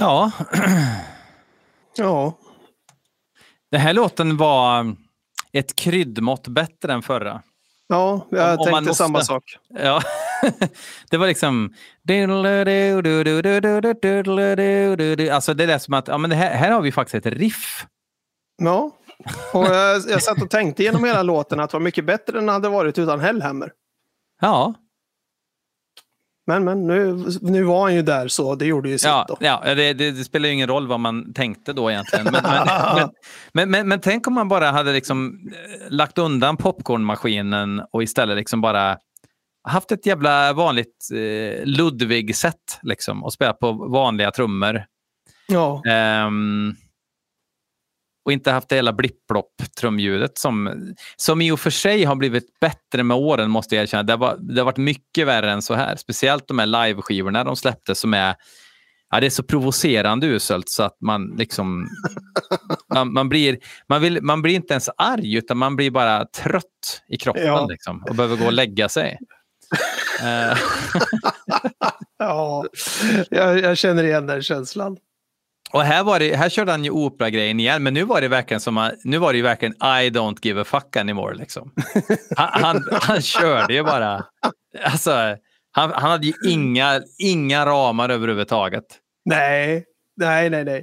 Ja, Ja, den här låten var ett kryddmått bättre än förra. ja jag Om- om tänkte måste. samma sak. Ja, <laughs> det var liksom... Alltså det lät som att ja, men här, här har vi faktiskt ett riff. Ja, och jag, jag satt och tänkte genom hela låten att det var mycket bättre än det hade varit utan Hellhammer. Ja, Men, men nu, nu var han ju där så det gjorde ju sitt ja, då. ja det, det, det spelar ju ingen roll vad man tänkte då egentligen. Men, men, <laughs> men, men, men, tänk om man bara hade liksom eh, lagt undan popcornmaskinen och istället liksom bara haft ett jävla vanligt eh, Ludwig-set liksom, och spelat på vanliga trummor. Ja, Ehm, och inte haft det hela blipp-blopp-trumljudet som, som i och för sig har blivit bättre med åren måste jag erkänna. Det har, va- det har varit mycket värre än så här. Speciellt de här live-skivorna de släppte som är Ja, det är så provocerande uselt så att man liksom... <laughs> Man, man, blir, man, vill, man blir inte ens arg utan man blir bara trött i kroppen Ja. liksom, och behöver gå och lägga sig. <laughs> Eh, <laughs> ja jag, jag känner igen den känslan. Och här, var det, här körde han ju operagrejen igen, men nu var det verkligen som att- nu var det ju verkligen I don't give a fuck anymore. Liksom. Han, han, han körde ju bara. Alltså, han, han hade ju inga, inga ramar överhuvudtaget. Nej, nej, nej, nej.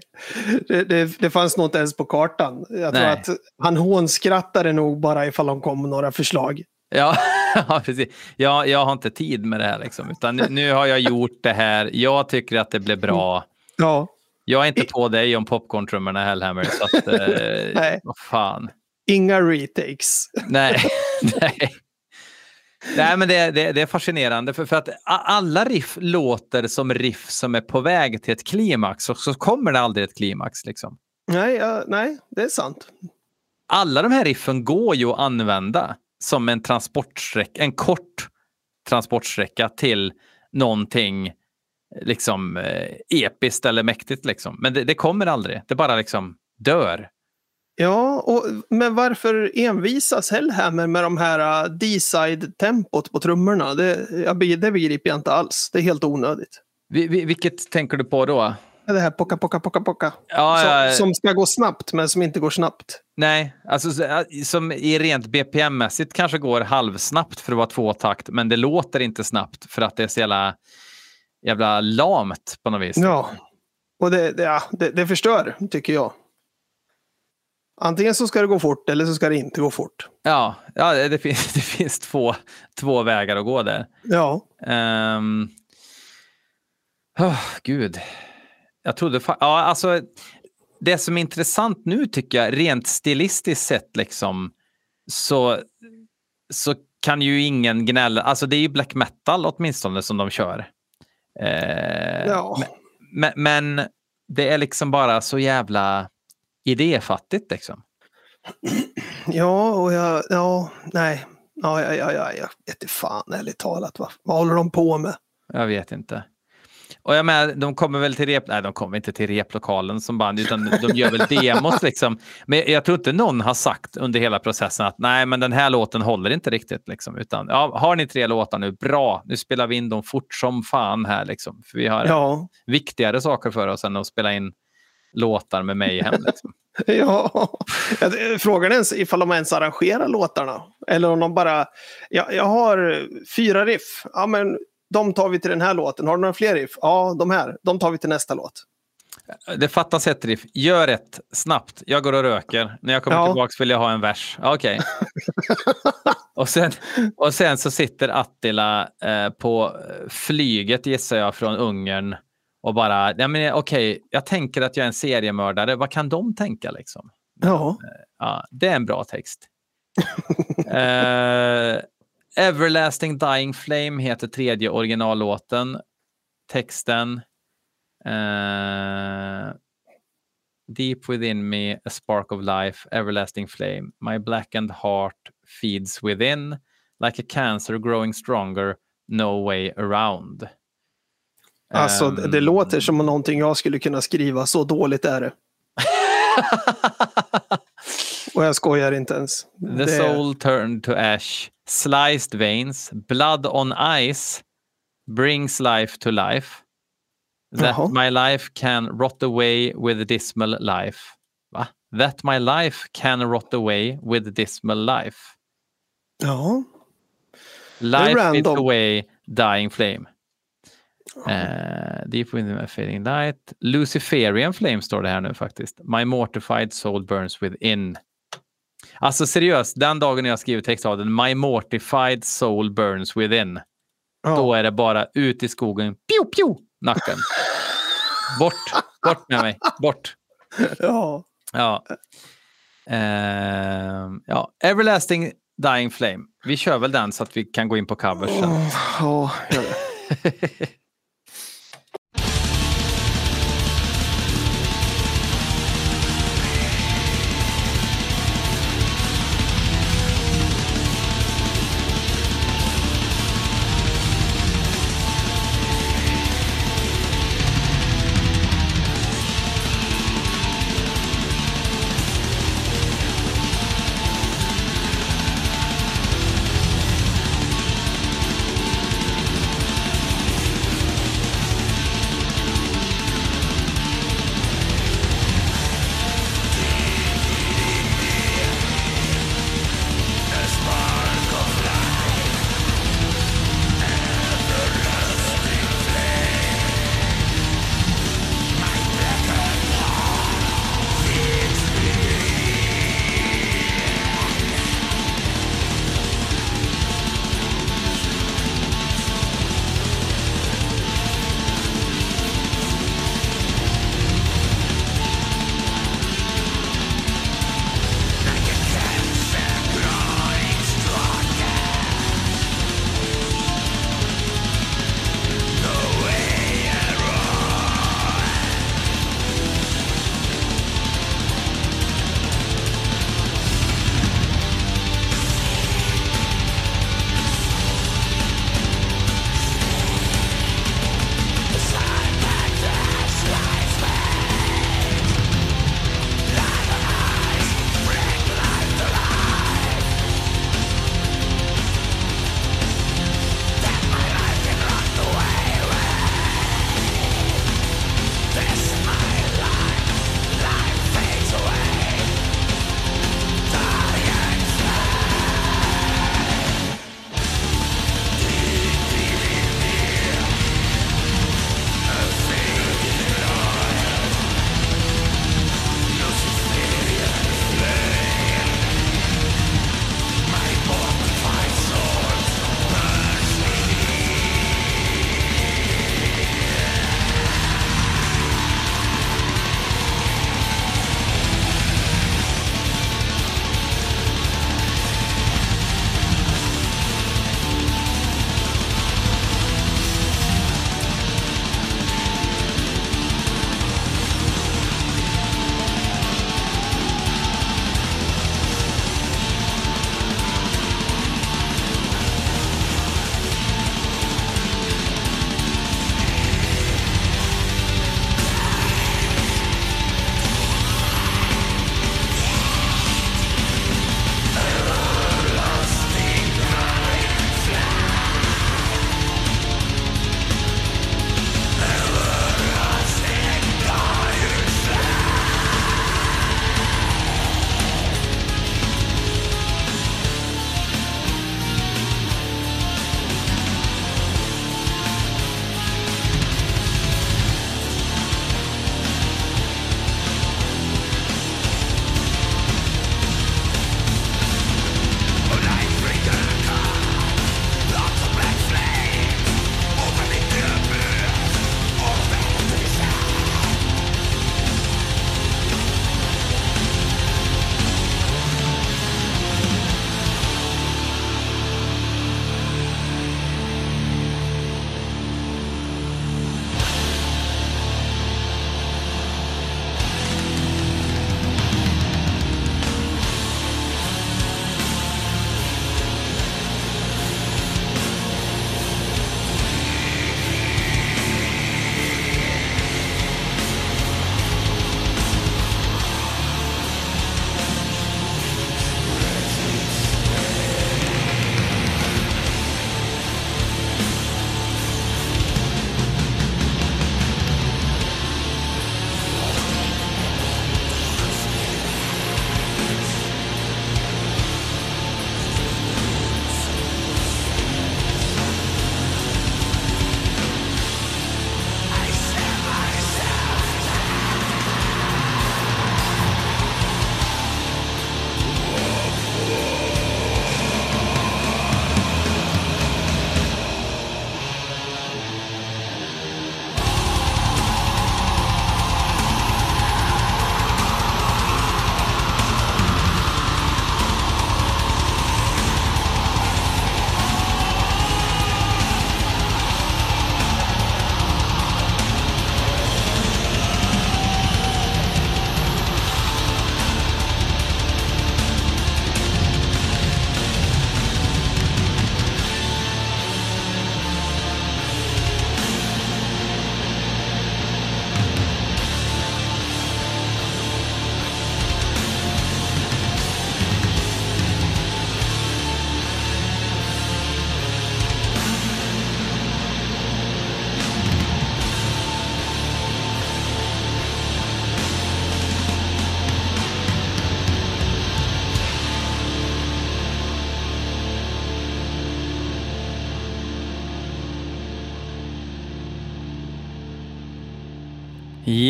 Det, det, det fanns nog inte ens på kartan. Jag tror Nej. att han hånskrattade nog bara ifall de kom med några förslag. Ja, <laughs> ja, precis. Ja, jag har inte tid med det här. Liksom, utan nu, nu har jag gjort det här. Jag tycker att det blev bra. Ja, Jag är inte på dig om popcorntrummorna Hellhammer. Så att, eh, <laughs> Nej. vad fan. inga retakes. <laughs> Nej, nej. Nej, men det, det, det är fascinerande för, för att alla riff låter som riff som är på väg till ett klimax och så kommer det aldrig ett klimax. Liksom. Nej, ja, nej, det är sant. Alla de här riffen går ju att använda som en transportsträcka, en kort transportsträcka till någonting liksom eh, episkt eller mäktigt. Liksom. Men det, det kommer aldrig, det bara liksom dör. Ja, och, men varför envisas Hellhammer med de här uh, D-side-tempot på trummorna? Det, jag, det begriper jag inte alls. Det är helt onödigt. Vi, vi, vilket tänker du på då? Det här pocka, pocka, pocka, pocka. Ja, som, ja, som ska gå snabbt, men som inte går snabbt. Nej, alltså så- som i rent BPM-mässigt kanske går halvsnabbt för att vara tvåtakt, men det låter inte snabbt för att det är så jävla, jävla lamt på något vis. Ja, och det, det, ja, det, det förstör, tycker jag. Antingen så ska det gå fort eller så ska det inte gå fort. Ja, ja det, finns, <laughs> det finns två, två vägar att gå där. Ja, Um, oh, gud. Jag trodde... Ja, alltså, det som är intressant nu tycker jag, rent stilistiskt sett, liksom, så, så kan ju ingen gnälla. Alltså det är ju black metal åtminstone som de kör. Eh, ja. men, men det är liksom bara så jävla idéfattigt. Liksom. <clears throat> ja och jag, ja, nej. Ja, ja, ja, ja, jag vet inte fan ärligt talat. Vad, vad håller de på med? Jag vet inte. Och jag menar, de kommer väl till rep... Nej, de kommer inte till replokalen som band, utan de gör väl demos <laughs> liksom. Men jag tror inte någon har sagt under hela processen att nej, men den här låten håller inte riktigt. Liksom. Utan, ja, har ni tre låtar nu, bra, nu spelar vi in dem fort som fan här. Liksom. För vi har Ja, viktigare saker för oss än att spela in låtar med mig hem. Liksom. <laughs> ja. Frågan är ens ifall de ens arrangerar låtarna. Eller om de bara, ja, jag har fyra riff. Ja, men de tar vi till den här låten. Har du några fler riff? Ja, de här. De tar vi till nästa låt. Det fattas ett riff. Gör ett snabbt. Jag går och röker. När jag kommer Ja. tillbaka vill jag ha en vers. Okej. <laughs> och, sen, och sen så sitter Attila eh, på flyget, gissar jag, från Ungern och bara, men okej, jag tänker att jag är en seriemördare. Vad kan de tänka liksom? Ja, Ja, det är en bra text. <laughs> eh, Everlasting Dying Flame heter tredje originallåten. Texten. eh, Deep within me, a spark of life, everlasting flame. My blackened heart feeds within, like a cancer growing stronger, no way around. alltså det, det Ehm, låter som någonting jag skulle kunna skriva. Så dåligt är det. <laughs> Och jag skojar inte ens. The det, soul turned to ash, sliced veins, blood on ice, brings life to life. That Jaha. my life can rot away with dismal life. Va? That my life can rot away with dismal life. Ja. Life is away, dying flame. Uh, deep within a fading light. Luciferian flame står det här nu faktiskt. My mortified soul burns within. Alltså seriöst, den dagen jag skriver textraden My mortified soul burns within. Ja. Då är det bara ut i skogen, pju, pju, nacken. Bort, bort med mig, bort. ja. Ja. Ehm, ja. Everlasting Dying Flame. Vi kör väl den så att vi kan gå in på covers sen. Oh, ja, gör det. <laughs>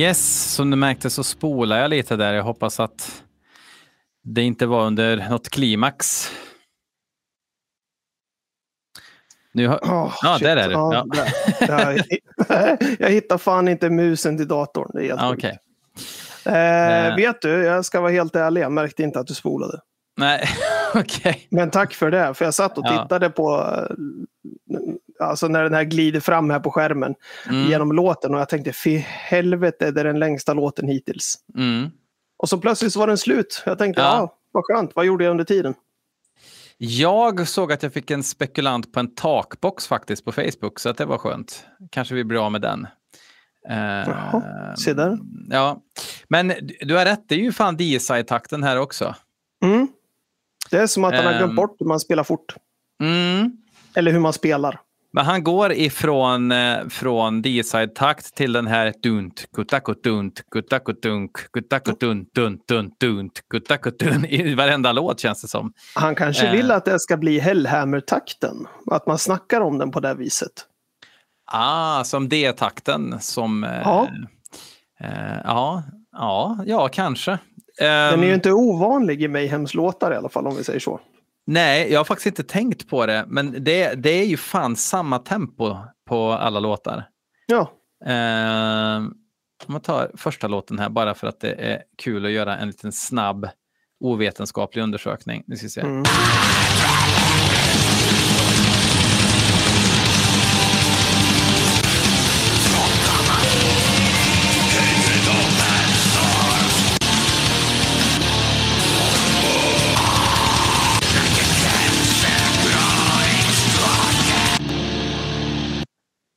Yes, som du märkte så spolar jag lite där. Jag hoppas att det inte var under något klimax. Nu har... Oh, ja, shit. där är det. Ja, Ja. där. Jag, <laughs> jag hittar fan inte musen till datorn. Det är helt. Okej. Eh, Eh. vet du, jag ska vara helt ärlig, jag märkte inte att du spolade. Nej, <laughs> okej. Men tack för det, för jag satt och Ja. tittade på eh, alltså när den här glider fram här på skärmen Mm, genom låten och jag tänkte fy helvete, det är den längsta låten hittills. mm. Och så plötsligt så var den slut. Jag tänkte, Ja. ja, vad skönt, vad gjorde jag under tiden? Jag såg att jag fick en spekulant på en takbox faktiskt på Facebook, så att det var skönt. Kanske vi blir av med den. Eh, Jaha, se där. Ja, men du- du har rätt, det är ju fan DSI-takten här också. Mm. Det är som att han har glömt Ehm. bort hur man spelar fort. Mm. Eller hur man spelar. Men han går ifrån eh, från D-side-takt till den här dunt, kuttakutunt, kuttakutunk, kuttakutunt, dunt, dunt, dunt, kuttakutunt i varenda låt känns det som. Han kanske Eh. vill att det ska bli Hellhammer-takten. Att man snackar om den på det viset. Ah, som D-takten som... eh, Ja. eh, ja, ja, ja, kanske. Den är Ehm, ju inte ovanlig i Mayhems låtar i alla fall om vi säger så. Nej, jag har faktiskt inte tänkt på det, men det, det är ju fan samma tempo på alla låtar. Ja, Ehm, om man tar första låten här bara för att det är kul att göra en liten snabb ovetenskaplig undersökning. Nu ska vi se. Mm.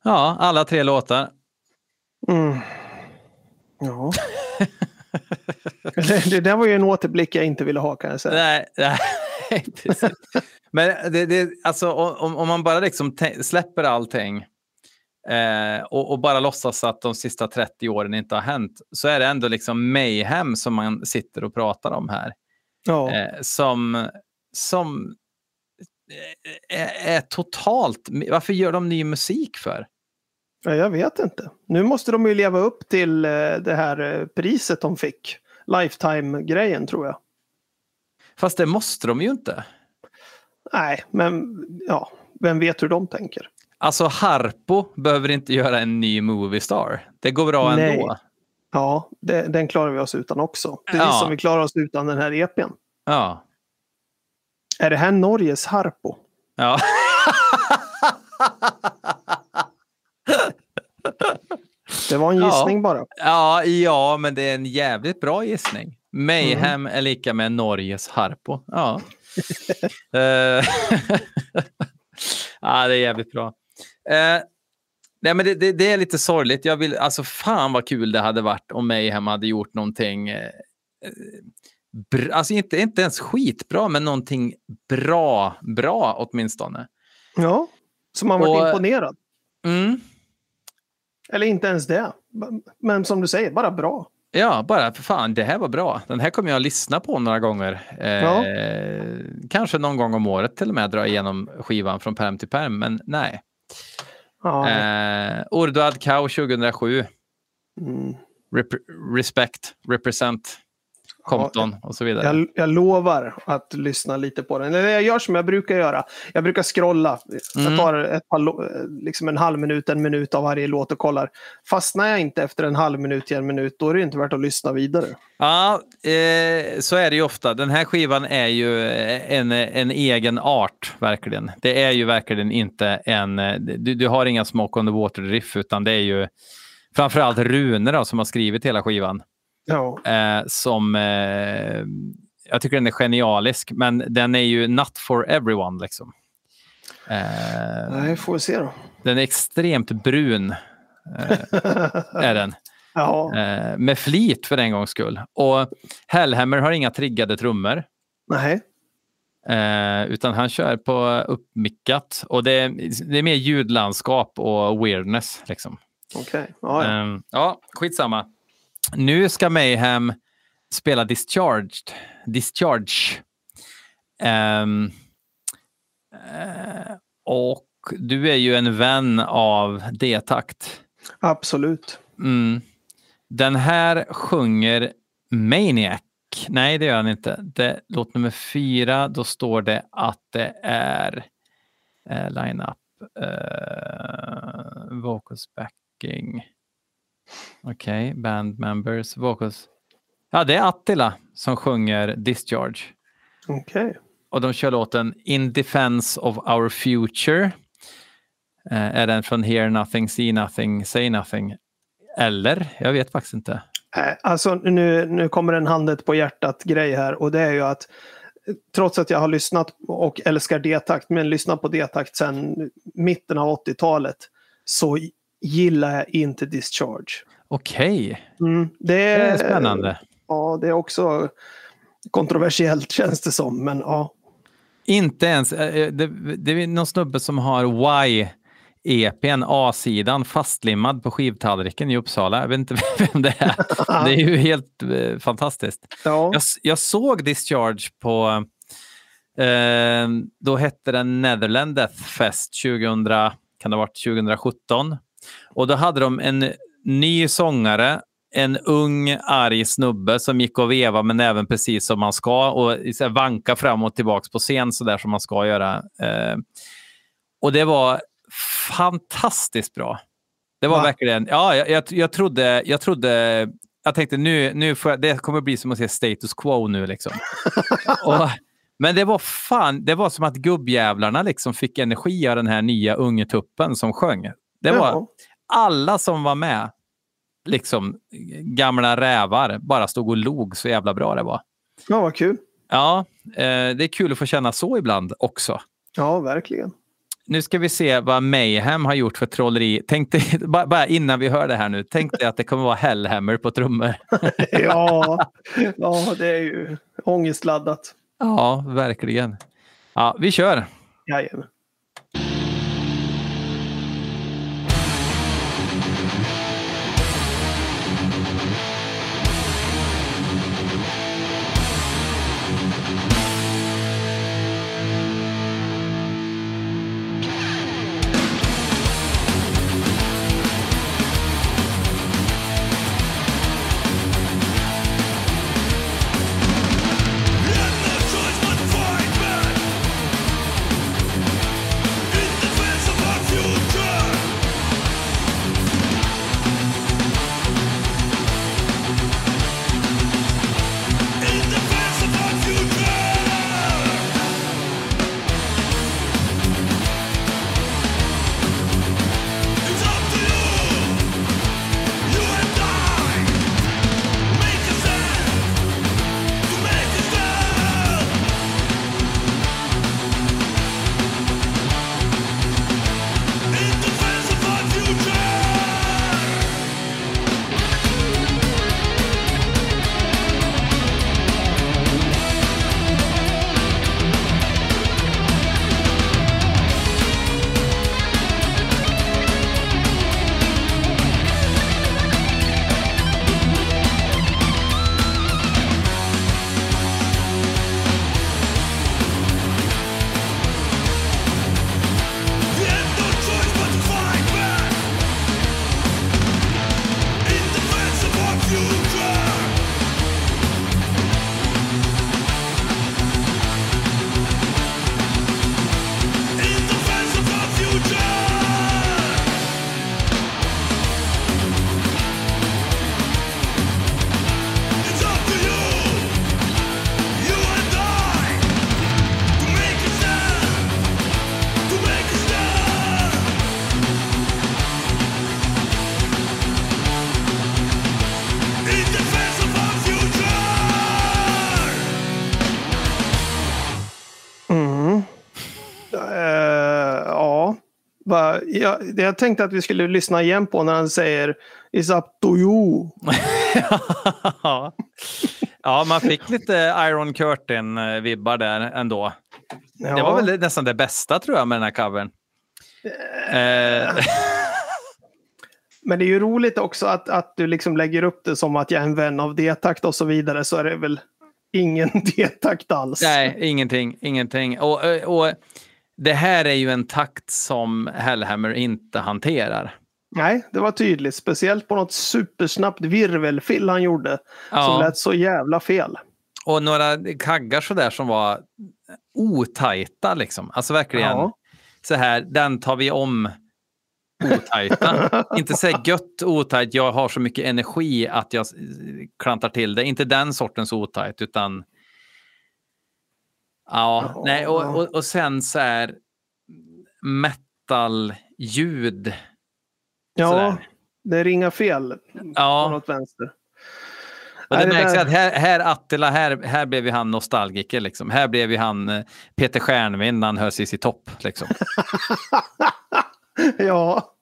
Ja, alla tre låtar. Mm. Ja. det, det där var ju en återblick jag inte ville ha kan jag säga. Nej, nej <laughs> precis. Men det, det, alltså, om, om man bara liksom släpper allting eh, och, och bara låtsas att de sista 30 åren inte har hänt så är det ändå liksom mayhem som man sitter och pratar om här. Ja. eh, som, som eh, är, är totalt... Varför gör de ny musik för? Ja, jag vet inte. Nu måste de ju leva upp till eh, det här eh, priset de fick. Lifetime-grejen tror jag. Fast det måste de ju inte. Nej, men ja, vem vet hur de tänker? Alltså Harpo behöver inte göra en ny Movie Star. Det går bra Nej. ändå. Ja, det, den klarar vi oss utan också. Precis Ja. som vi klarar oss utan den här EPn. Ja. Är det här Norges Harpo? ja. <laughs> Det var en Ja. gissning bara. Ja, ja, men det är en jävligt bra gissning. Mayhem är lika med Norges Harpo. Ja. <laughs> Eh, <laughs> ja, det är jävligt bra. Eh, nej, men det, det, det är lite sorgligt. Jag vill, alltså fan vad kul det hade varit om Mayhem hade gjort någonting. Br- alltså inte, inte ens skitbra, men någonting bra, bra åtminstone. Ja, så man varit Och- imponerad. Mm. Eller inte ens det. Men som du säger, bara bra. Ja, bara för fan, det här var bra. Den här kommer jag lyssna på några gånger. Eh, Ja. Kanske någon gång om året till och med dra igenom skivan från perm till perm, men nej. Ja, Eh, Urduad Cow 2007. mm. Rep- respect, represent, Compton och så vidare. jag, jag lovar att lyssna lite på den. Eller jag gör som jag brukar göra. Jag brukar scrolla. Mm. Jag tar ett par, liksom en halv minut, en minut av varje låt och kollar. Fastnar jag inte efter en halv minut till en minut, då är det inte värt att lyssna vidare. Ja, eh, så är det ju ofta. Den här skivan är ju en, en egen art, verkligen. Det är ju verkligen inte en... Du, du har inga smoke on the water riff, utan det är ju framförallt Rune då, som har skrivit hela skivan. Ja, Eh, som... Eh, jag tycker den är genialisk, men den är ju not for everyone. Liksom. Eh, nej, får vi se då. den är extremt brun, eh, är den. <laughs> Ja, Eh, med flit för en gångs skull. Och Hellhammer har inga triggade trummor. nej. Eh, utan han kör på uppmickat. Och det är, det är mer ljudlandskap och weirdness. Liksom. Okej. Ja, ja. Eh, ja, skitsamma. Nu ska Mayhem spela Discharged. Discharge. Eh, och du är ju en vän av D-takt. Absolut. Mm. Den här sjunger Maniac. Nej, det gör han inte. Det, låt nummer fyra, då står det att det är eh, line-up, eh, vocals backing. Okej, okay, band members, vocals. Ja, det är Attila som sjunger Discharge. Okej. Okay. Och de kör låten In Defense of Our Future. Eh, är den från Hear Nothing, See Nothing, Say Nothing? Eller? Jag vet faktiskt inte. Alltså nu, nu kommer en handet på hjärtat grej här och det är ju att trots att jag har lyssnat och älskar D-takt, men lyssnat på D-takt sedan mitten av 80-talet så gillar jag inte Discharge. Okej, okay. mm, det, det, är spännande. Ja, det är också kontroversiellt <laughs> känns det som, men ja. Inte ens, eh, eh, det, det är någon snubbe som har Y EPn, A-sidan, fastlimmad på skivtallriken i Uppsala. Jag vet inte <laughs> vem det är. <laughs> Det är ju helt eh, fantastiskt. Ja. Jag, jag, såg Discharge på, eh, då hette den Netherland Death Fest 2000, kan det ha varit 2017. Och då hade de en ny sångare, en ung arg snubbe som gick och veva med näven precis som man ska och så vanka fram och tillbaka på scen så där som man ska göra. Eh, och det var fantastiskt bra. Det var Va? verkligen, ja, jag, jag, jag, trodde, jag trodde, jag tänkte nu, nu jag, det kommer bli som att se status quo nu liksom. <laughs> och, men det var fan, det var som att gubbjävlarna liksom fick energi av den här nya ungetuppen som sjöng. Det var ja. alla som var med, liksom gamla rävar, bara stod och log så jävla bra det var. Ja, vad kul. Ja, eh, det är kul att få känna så ibland också. Ja, verkligen nu ska vi se vad Mayhem har gjort för trolleri. Tänk dig, <laughs> bara innan vi hör det här nu, tänk dig att det kommer vara Hellhammer på trummor. <laughs> ja, <laughs> ja, det är ju ångestladdat. Ja, verkligen. Ja, vi kör. Jajamän. Jag, jag tänkte att vi skulle lyssna igen på när han säger It's up to you. <laughs> ja, man fick lite Iron Curtain-vibbar där ändå. Ja. Det var väl nästan det bästa tror jag med den här covern. Eh. Men det är ju roligt också att, att du liksom lägger upp det som att jag är en vän av D-takt och så vidare så är det väl ingen <laughs> D-takt alls. Nej, ingenting. ingenting. Och, och det här är ju en takt som Hellhammer inte hanterar. Nej, det var tydligt. Speciellt på något supersnabbt virvelfill han gjorde. Ja. Som lät så jävla fel. Och några kaggar sådär som var otajta liksom. Alltså verkligen Ja. så här, den tar vi om otajta. <laughs> inte så gött otajt, jag har så mycket energi att jag klantar till det. Inte den sortens otajt utan Ja, Ja. nej och, och, och sen så här metal-ljud. Ja, Sådär. det är inga fel på Ja, något vänster. och det märks där- att här, här Attila, här, här blev ju han nostalgiker. Liksom. Här blev ju han eh, Peter Stjärnvind när han höll sig i topp. Liksom. <laughs> Ja,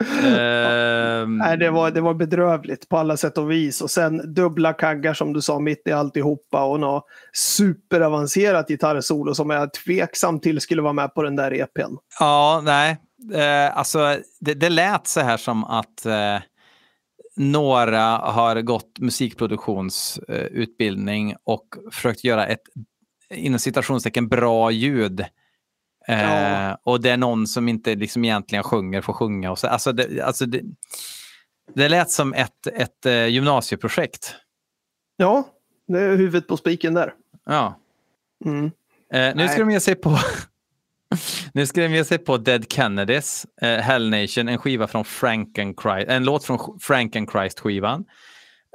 Ehm, nej, det, var, det var bedrövligt på alla sätt och vis. Och sen dubbla kaggar som du sa mitt i alltihopa och något superavancerat gitarrsolo som jag tveksam till skulle vara med på den där EPn. Ja, nej. Eh, alltså, det, det lät så här som att eh, några har gått musikproduktionsutbildning och försökt göra ett inom citationstecken bra ljud. Eh, Ja. Och det är någon som inte liksom egentligen sjunger får sjunga. Och så. Alltså, det, alltså det, det lät som ett, ett eh, gymnasieprojekt. Ja, det är huvudet på spiken där. Ja. Mm. Eh, nu ska de ge sig på <laughs> Nu ska de ge sig på Dead Kennedys, eh, Hell Nation, en skiva från Frankenchrist, en låt från Frankenchrist-skivan.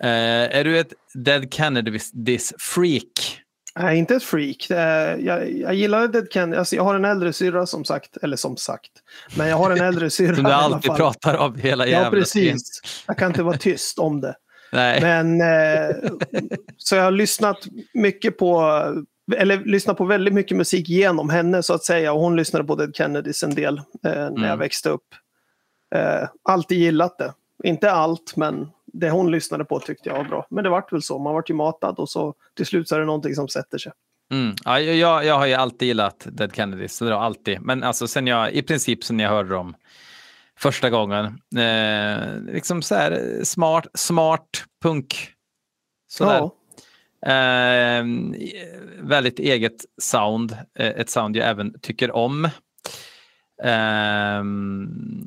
Eh, är du ett Dead Kennedys freak? Nej, inte ett freak. Jag, jag gillar Dead Kennedy. Alltså, jag har en äldre syrra som sagt, eller som sagt. Men jag har en äldre syrra <laughs> Som du alla alltid fall. pratar om hela Ja, jävla tiden. precis. Jag kan inte vara tyst om det. <laughs> Nej. Men eh, så jag har lyssnat mycket på, eller lyssnat på väldigt mycket musik genom henne så att säga. Och hon lyssnade på Dead Kennedys en del eh, när jag Mm. växte upp. Eh, alltid gillat det. Inte allt, men det hon lyssnade på tyckte jag var bra. Men det vart väl så. Man vart ju matad och så till slut så är det någonting som sätter sig. Mm. Ja, jag, jag har ju alltid gillat Dead Kennedys, så det har alltid. Men alltså sen jag, i princip sen jag hörde dem första gången. Eh, liksom så här smart, smart punk. Sådär. Ja. Eh, väldigt eget sound. Eh, ett sound jag även tycker om. Eh,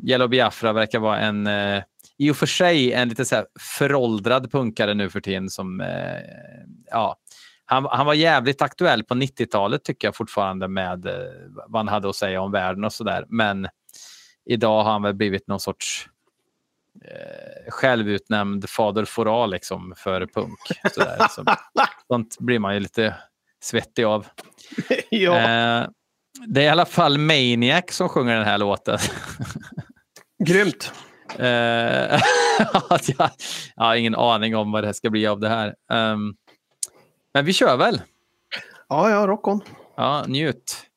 Yellow Biafra verkar vara en, eh, i och för sig en lite så här föråldrad punkare nu för tiden. Som, eh, ja, han, han var jävligt aktuell på 90-talet tycker jag fortfarande med eh, vad han hade att säga om världen och sådär. Men idag har han väl blivit någon sorts eh, självutnämnd fader Fora liksom för punk. Sådär. Så, <laughs> sånt blir man ju lite svettig av. <laughs> ja. Eh, det är i alla fall Maniac som sjunger den här låten. <laughs> Grymt. Eh, <laughs> jag, jag har ingen aning om vad det ska bli av det här. Ehm, men vi kör väl. Ja, ja, rock on. Ja, njut.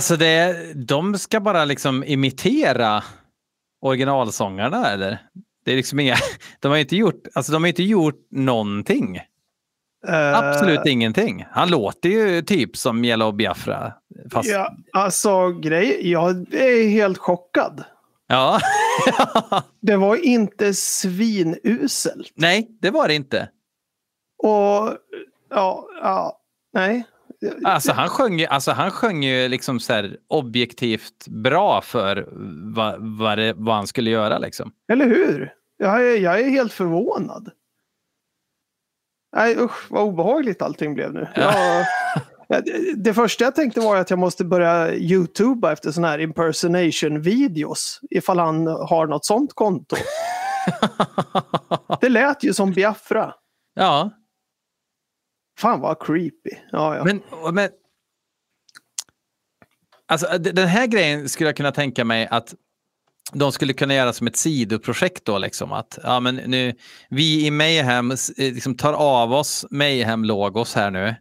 Alltså det, de ska bara liksom imitera originalsångarna eller? Det är liksom inga, <laughs> de har inte gjort, alltså de har inte gjort någonting. Eh, Absolut ingenting. Han låter ju typ som Yellow Biafra. Fast. Ja, alltså grej, jag är helt chockad. ja. <laughs> Det var inte svinuselt. Nej, det var det inte. Och ja, ja, nej. Alltså han sjöng ju, alltså han sjöng ju liksom så här objektivt bra för vad, vad, det, vad han skulle göra liksom. Eller hur? Jag är, jag är helt förvånad. Nej usch vad obehagligt allting blev nu. Jag, Ja, det- första jag tänkte var att jag måste börja youtuba efter sådana här impersonation videos. Ifall han har något sånt konto. <laughs> Det lät ju som Biafra. ja, Fan vad creepy. Ja, ja. men, men alltså den här grejen skulle jag kunna tänka mig att de skulle kunna göra som ett sidoprojekt då liksom att ja men nu vi i Mayhem eh, liksom tar av oss Mayhem-logos här nu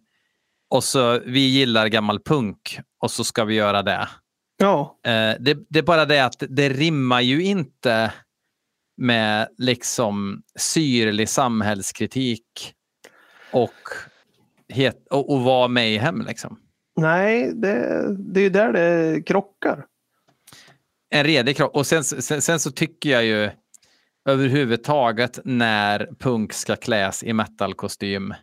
och så vi gillar gammal punk och så ska vi göra det. ja. Eh, det, det är bara det att det rimmar ju inte med liksom syrlig samhällskritik och, het, och, och vara mayhem. Liksom. Nej, det, det är ju där det krockar. En redig kropp. Och sen, sen, sen så tycker jag ju överhuvudtaget när punk ska kläs i metalkostym.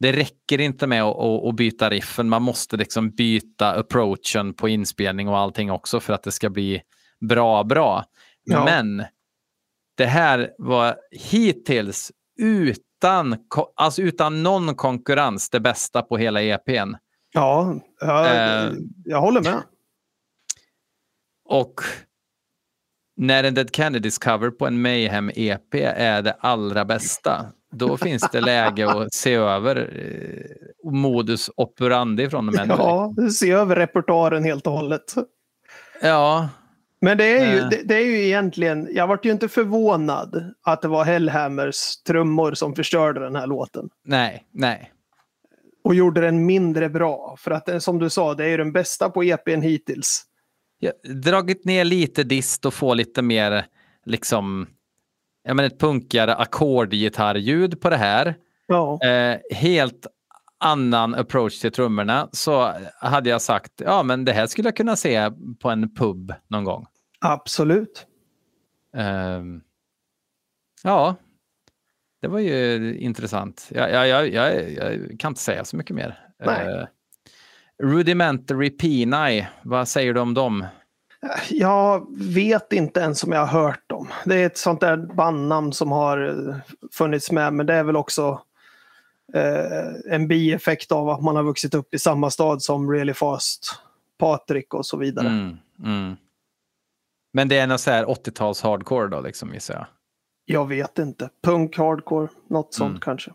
Det räcker inte med att, att, att byta riffen. Man måste liksom byta approachen på inspelning och allting också för att det ska bli bra, bra. Ja. Men det här var hittills utan, alltså utan någon konkurrens det bästa på hela EPn. Ja, jag, Eh. jag håller med. Och när en Dead Kennedys cover på en Mayhem EP är det allra bästa, då finns det läge att se över eh, modus operandi från de här. Ja, se över repertoaren helt och hållet. ja, Men det är, ju, Eh. det, det är ju egentligen, jag vart ju inte förvånad att det var Hellhammers trummor som förstörde den här låten. nej, nej. Och gjorde den mindre bra. För att som du sa, det är ju den bästa på EPn hittills. Ja, dragit ner lite dist och få lite mer liksom, ja men ett punkigare ackordgitarrljud på det här. Ja, Eh, helt annan approach till trummorna så hade jag sagt ja men det här skulle jag kunna se på en pub någon gång. absolut. Ehm, ja, det var ju intressant. Jag, jag, jag, jag, jag kan inte säga så mycket mer. Nej. Eh, Rudimentary Peni, vad säger du om dem? Jag vet inte ens om jag har hört dem. Det är ett sånt där bandnamn som har funnits med, men det är väl också eh, en bieffekt av att man har vuxit upp i samma stad som Really Fast, Patrik och så vidare. Mm, mm. Men det är något så här 80-tals hardcore då, liksom, gissar jag. Jag vet inte. Punk, hardcore, något sånt Mm. kanske.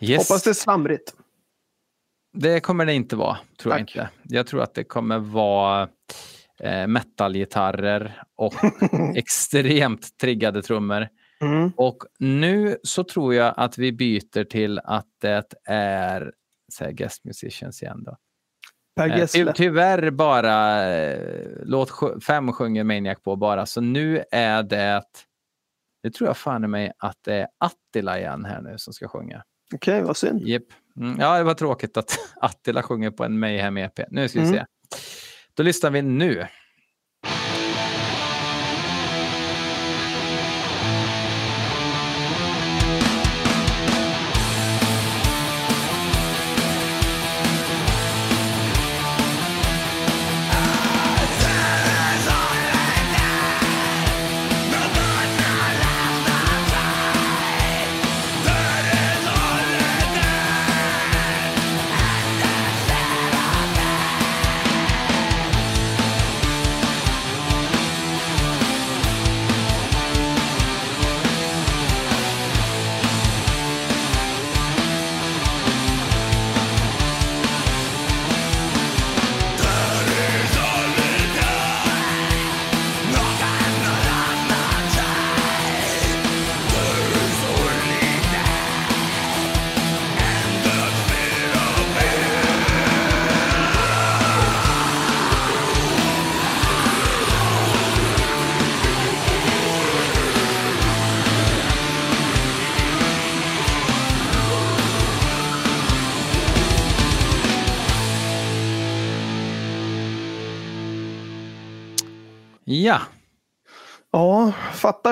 Yes. Hoppas det är slamrigt. Det kommer det inte vara, tror jag Tack. inte. Jag tror att det kommer vara eh, metalgitarrer och <laughs> extremt triggade trummor. Mm. Och nu så tror jag att vi byter till att det är så guest musicians igen då. Per Eh, Gessle. tyvärr bara eh, låt fem sjunger Maniac på bara, så nu är det, det tror jag fan i mig att det är Attila igen här nu som ska sjunga. Okej, vad synd. Yep. Mm, ja, det var tråkigt att <laughs> Attila sjunger på en Mayhem EP. Nu ska vi Mm. se. Då lyssnar vi nu.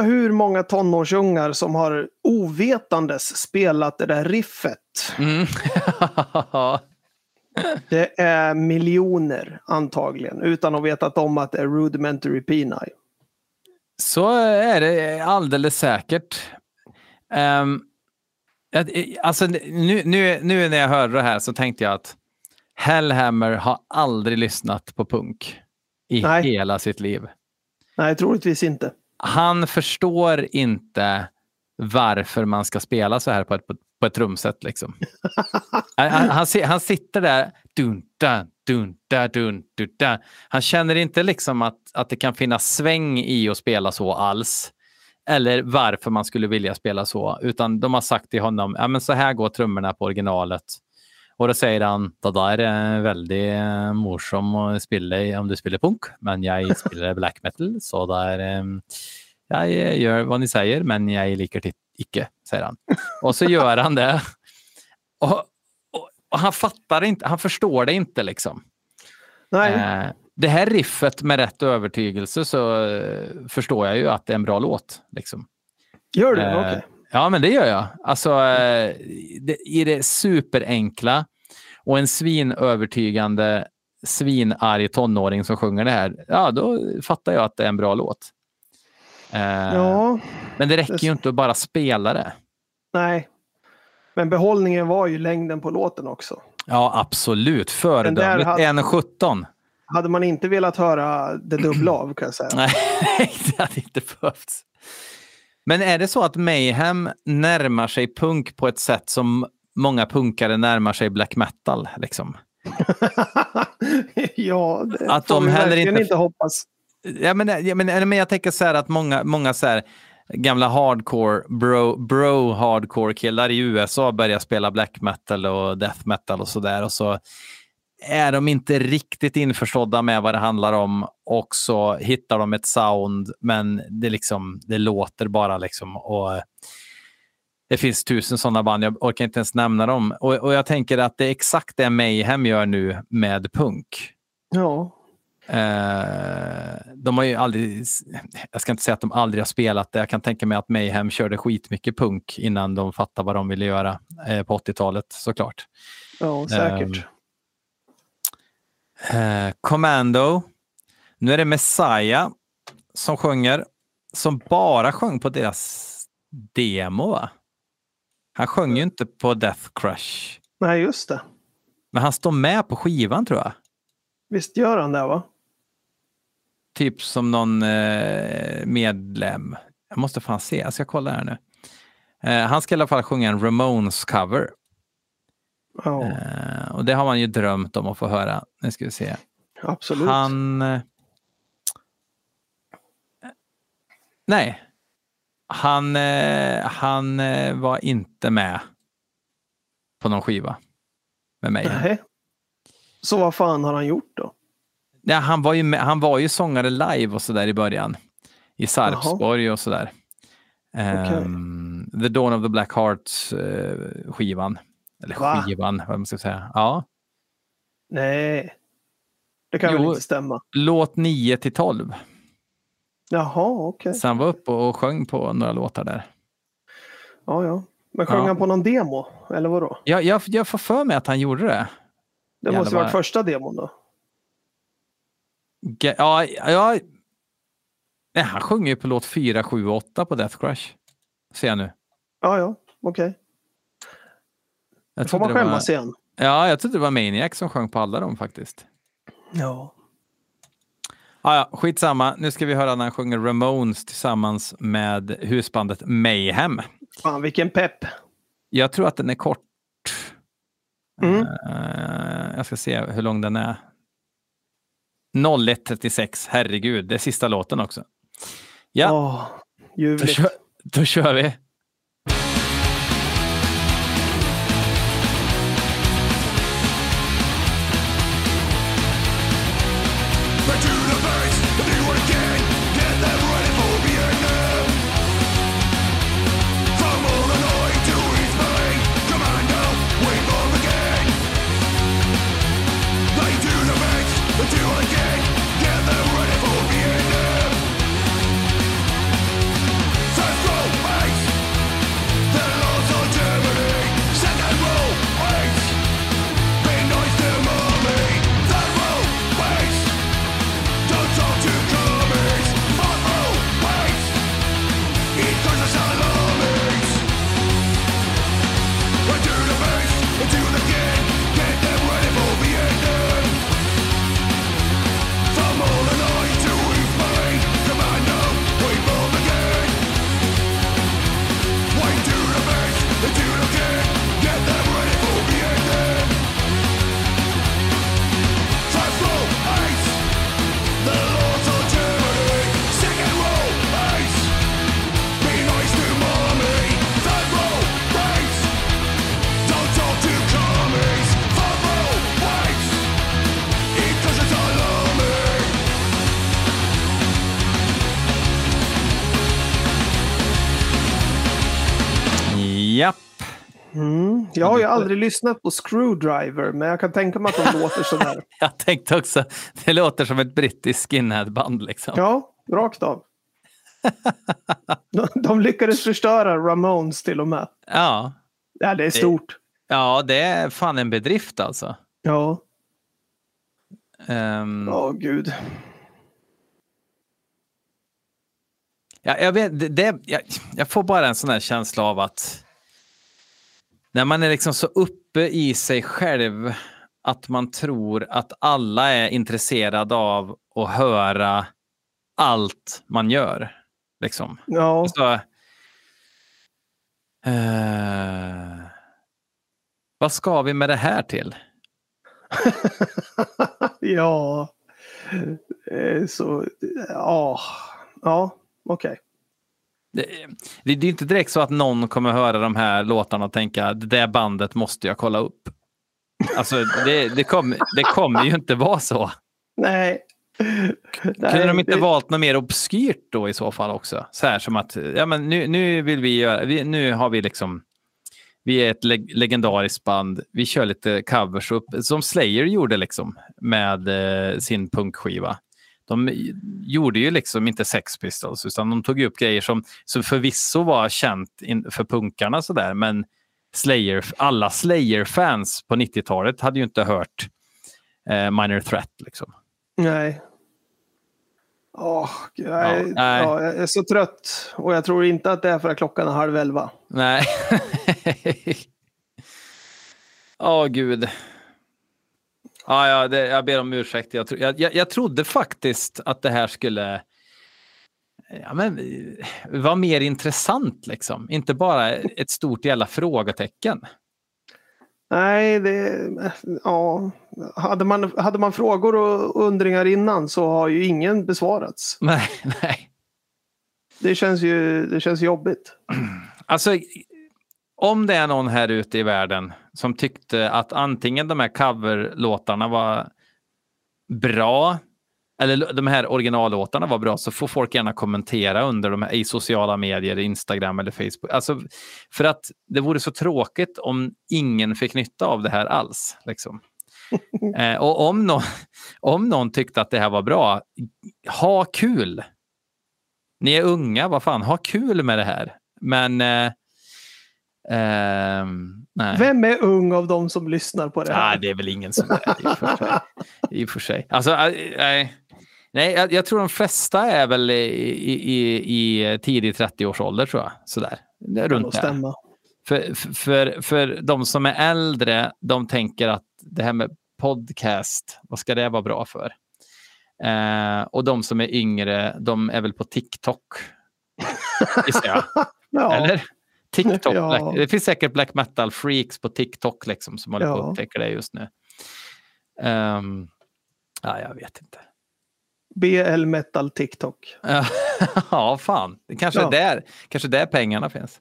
Hur många tonårsungar som har ovetandes spelat det där riffet. Mm. <laughs> Det är miljoner antagligen, utan att veta om att det är rudimentary penile. Så är det alldeles säkert. Um, alltså, nu, nu, nu när jag hörde det här så tänkte jag att Hellhammer har aldrig lyssnat på punk i Nej. hela sitt liv. Nej, troligtvis inte. Han förstår inte varför man ska spela så här på ett, på ett trumset. Liksom. <laughs> han, han, han si- han sitter där, dunta, dunta, dun, dunta. Han känner inte liksom att, att det kan finnas sväng i att spela så alls. Eller varför man skulle vilja spela så. Utan de har sagt till honom, ja men så här går trummorna på originalet. Och då säger han, det där är väldigt eh, morsom att spela om du spelar punk, men jag <laughs> spelar black metal, så där eh, jag gör vad ni säger, men jag liker icke, säger han. Och så gör han det. Och, och, och han fattar inte, han förstår det inte liksom. Nej, Eh, det här riffet med rätt övertygelse så förstår jag ju att det är en bra låt. Liksom. gör du? Eh, Okej. Ja, men det gör jag. Alltså, eh, det, I det superenkla och en svinövertygande, svinarg tonåring som sjunger det här, ja, då fattar jag att det är en bra låt. Eh, Ja, Men det räcker ju inte att bara spela det. nej. Men behållningen var ju längden på låten också. Ja, absolut. Föredömligt. hade- 1.17. Hade man inte velat höra det dubbla av kan jag säga. Nej, <laughs> det hade inte behövts. Men är det så att Mayhem närmar sig punk på ett sätt som många punkare närmar sig black metal? Liksom? <laughs> ja, det Att får de vi verkligen inte- inte hoppas. Ja, men, ja, men, men jag tänker så här att många, många så här, gamla hardcore, bro, bro hardcore killar i USA börjar spela black metal och death metal och sådär. Och så är de inte riktigt införstådda med vad det handlar om och så hittar de ett sound men det, liksom, det låter bara liksom. Och det finns tusen sådana band, jag orkar inte ens nämna dem. Och, och jag tänker att det är exakt det Mayhem gör nu med punk. Ja, Eh, de har ju aldrig, jag ska inte säga att de aldrig har spelat det. Jag kan tänka mig att Mayhem körde skitmycket punk innan de fattade vad de ville göra eh, på 80-talet såklart. ja säkert. Eh, Commando. Nu är det Messiah som sjunger, som bara sjöng på deras demo. Va? Han sjöng ju inte på Death Crush, Nej, just det. men han står med på skivan tror jag. Visst gör han det va? Typ som någon eh, medlem. Jag måste fan se, jag ska kolla här nu. Eh, han ska i alla fall sjunga en Ramones cover. Ja, Eh, och det har man ju drömt om att få höra. Nu ska vi se. absolut. Han... eh, Nej. Han, eh, han eh, var inte med på någon skiva med mig. Nej. Så vad fan har han gjort då? Ja, han, var ju med, han var ju sångare live och sådär i början. I Sarpsborg och sådär. Ehm, the Dawn of the Black Hearts skivan. Eller Va? skivan, vad man ska säga. Ja. Nej. Det kan Jo. väl inte stämma? Låt 9 till 12. Jaha, okej. Så han var uppe och sjöng på några låtar där. Ja, ja. Men sjöng Ja. han på någon demo? Eller vadå? Jag, jag, jag får för mig att han gjorde det. Det måste ju varit första demon då. Ge- Ja, ja. Nej, han sjunger ju på låt 4, 7 och 8 på Death Crush. Ser jag nu. Ja, ja, okej. Jag får man var- skämmas igen. Ja, jag trodde det var Maniac som sjöng på alla dem faktiskt. Ja. Ah, ja, skitsamma. Nu ska vi höra när han sjunger Ramones tillsammans med husbandet Mayhem. Fan, vilken pepp. Jag tror att den är kort. Mm. Eh, jag ska se hur lång den är. 01.36, herregud. Det är sista låten också. Ja, då, ljuvligt. kör, då kör vi. Jag har ju aldrig lyssnat på Screwdriver, men jag kan tänka mig att de låter sådär. <laughs> Jag tänkte också, det låter som ett brittiskt skinheadband liksom. Ja, rakt av. De, de lyckades förstöra Ramones till och med. Ja. Ja, det är stort. ja, det är fan en bedrift alltså. Ja, Ehm, åh gud. Ja, jag, vet, det, det, jag, jag får bara en sån här känsla av att när man är liksom så uppe i sig själv att man tror att alla är intresserade av att höra allt man gör. Liksom. Ja, Så, eh, vad ska vi med det här till? <laughs> ja. Eh, Så, ja, ja, okej. Det, det, det är inte direkt så att någon kommer höra de här låtarna och tänka det där bandet måste jag kolla upp. Alltså det, det, kommer, det kommer ju inte vara så. Nej. Kunde de inte det- valt något mer obskyrt då i så fall också? Så här som att ja, men nu, nu vill vi göra, vi, nu har vi liksom vi är ett leg legendariskt band. Vi kör lite covers upp, som Slayer gjorde liksom med eh, sin punkskiva. De gjorde ju liksom inte Sex Pistols utan de tog upp grejer som, som förvisso var känt in, för punkarna sådär men Slayer, alla Slayer-fans på 90-talet hade ju inte hört eh, Minor Threat. Liksom. Nej. Gud, jag, är, Ja, nej. ja, jag är så trött och jag tror inte att det är för att klockan är halv elva. Nej. <laughs> Åh gud. Ja, ja, det, jag ber om ursäkt. Jag, tro, jag, jag, jag trodde faktiskt att det här skulle ja, men, vara mer intressant. Liksom. Inte bara ett stort jävla frågetecken. Nej, det... Ja. Hade man, hade man frågor och undringar innan så har ju ingen besvarats. <laughs> Nej, nej. Det känns ju det känns jobbigt. Alltså, om det är någon här ute i världen som tyckte att antingen de här coverlåtarna var bra eller de här originallåtarna var bra så får folk gärna kommentera under de här, i sociala medier, Instagram eller Facebook. Alltså, för att det vore så tråkigt om ingen fick nytta av det här alls. Liksom. <laughs> eh, och om, nå om någon tyckte att det här var bra, ha kul. Ni är unga, vad fan, ha kul med det här. Men eh, nej. Vem är ung av de som lyssnar på det här? Nej, det är väl ingen som är det i och för sig. I och för sig. Alltså, äh, nej. Nej, jag, jag tror de flesta är väl i, i, i, tidig 30-årsålder tror jag. Sådär. Det är runt stämma. För, för, för de som är äldre, de tänker att det här med podcast, vad ska det vara bra för? Eh, och de som är yngre, de är väl på TikTok. <laughs> Gissar jag. Ja, Eller? TikTok. Ja. Black, det finns säkert black metal freaks på TikTok liksom, som håller på Ja. att upptäcka det just nu. Ehm, ja, jag vet inte. BL Metal TikTok. <laughs> ja, fan. Det kanske, Ja. är där, kanske där pengarna finns.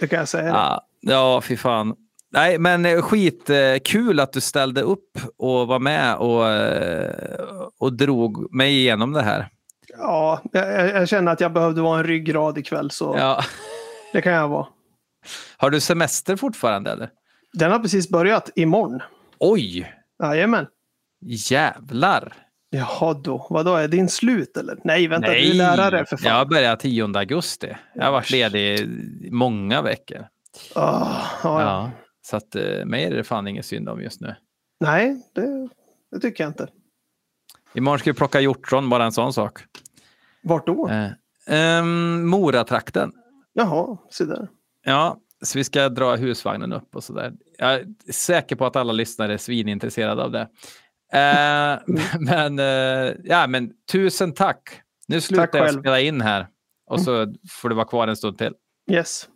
Det kan jag säga. Ja, ja fy fan. Nej, men eh, skit eh, kul att du ställde upp och var med och, eh, och drog mig igenom det här. Ja, jag, jag känner att jag behövde vara en ryggrad ikväll så Ja. det kan jag vara. Har du semester fortfarande eller? Den har precis börjat imorgon. Oj, Jajamän. jävlar. Jaha då, vadå, är din slut eller? Nej, vänta, du är lärare för fan. jag börjar 10 augusti. Jag har varit ledig i många veckor. Ah, ja, ja. Ja, så att eh, mig är det fan ingen synd om just nu. Nej, det, det tycker jag inte. Imorgon ska vi plocka hjortron, bara en sån sak. Vart då? Eh, ehm, Moratrakten. Jaha, se där. Ja, så vi ska dra husvagnen upp och sådär. Jag är säker på att alla lyssnare är svinintresserade av det. Eh, <laughs> men, eh, ja, men tusen tack. Nu slutar jag själv. spela in här och så får du vara kvar en stund till. Yes.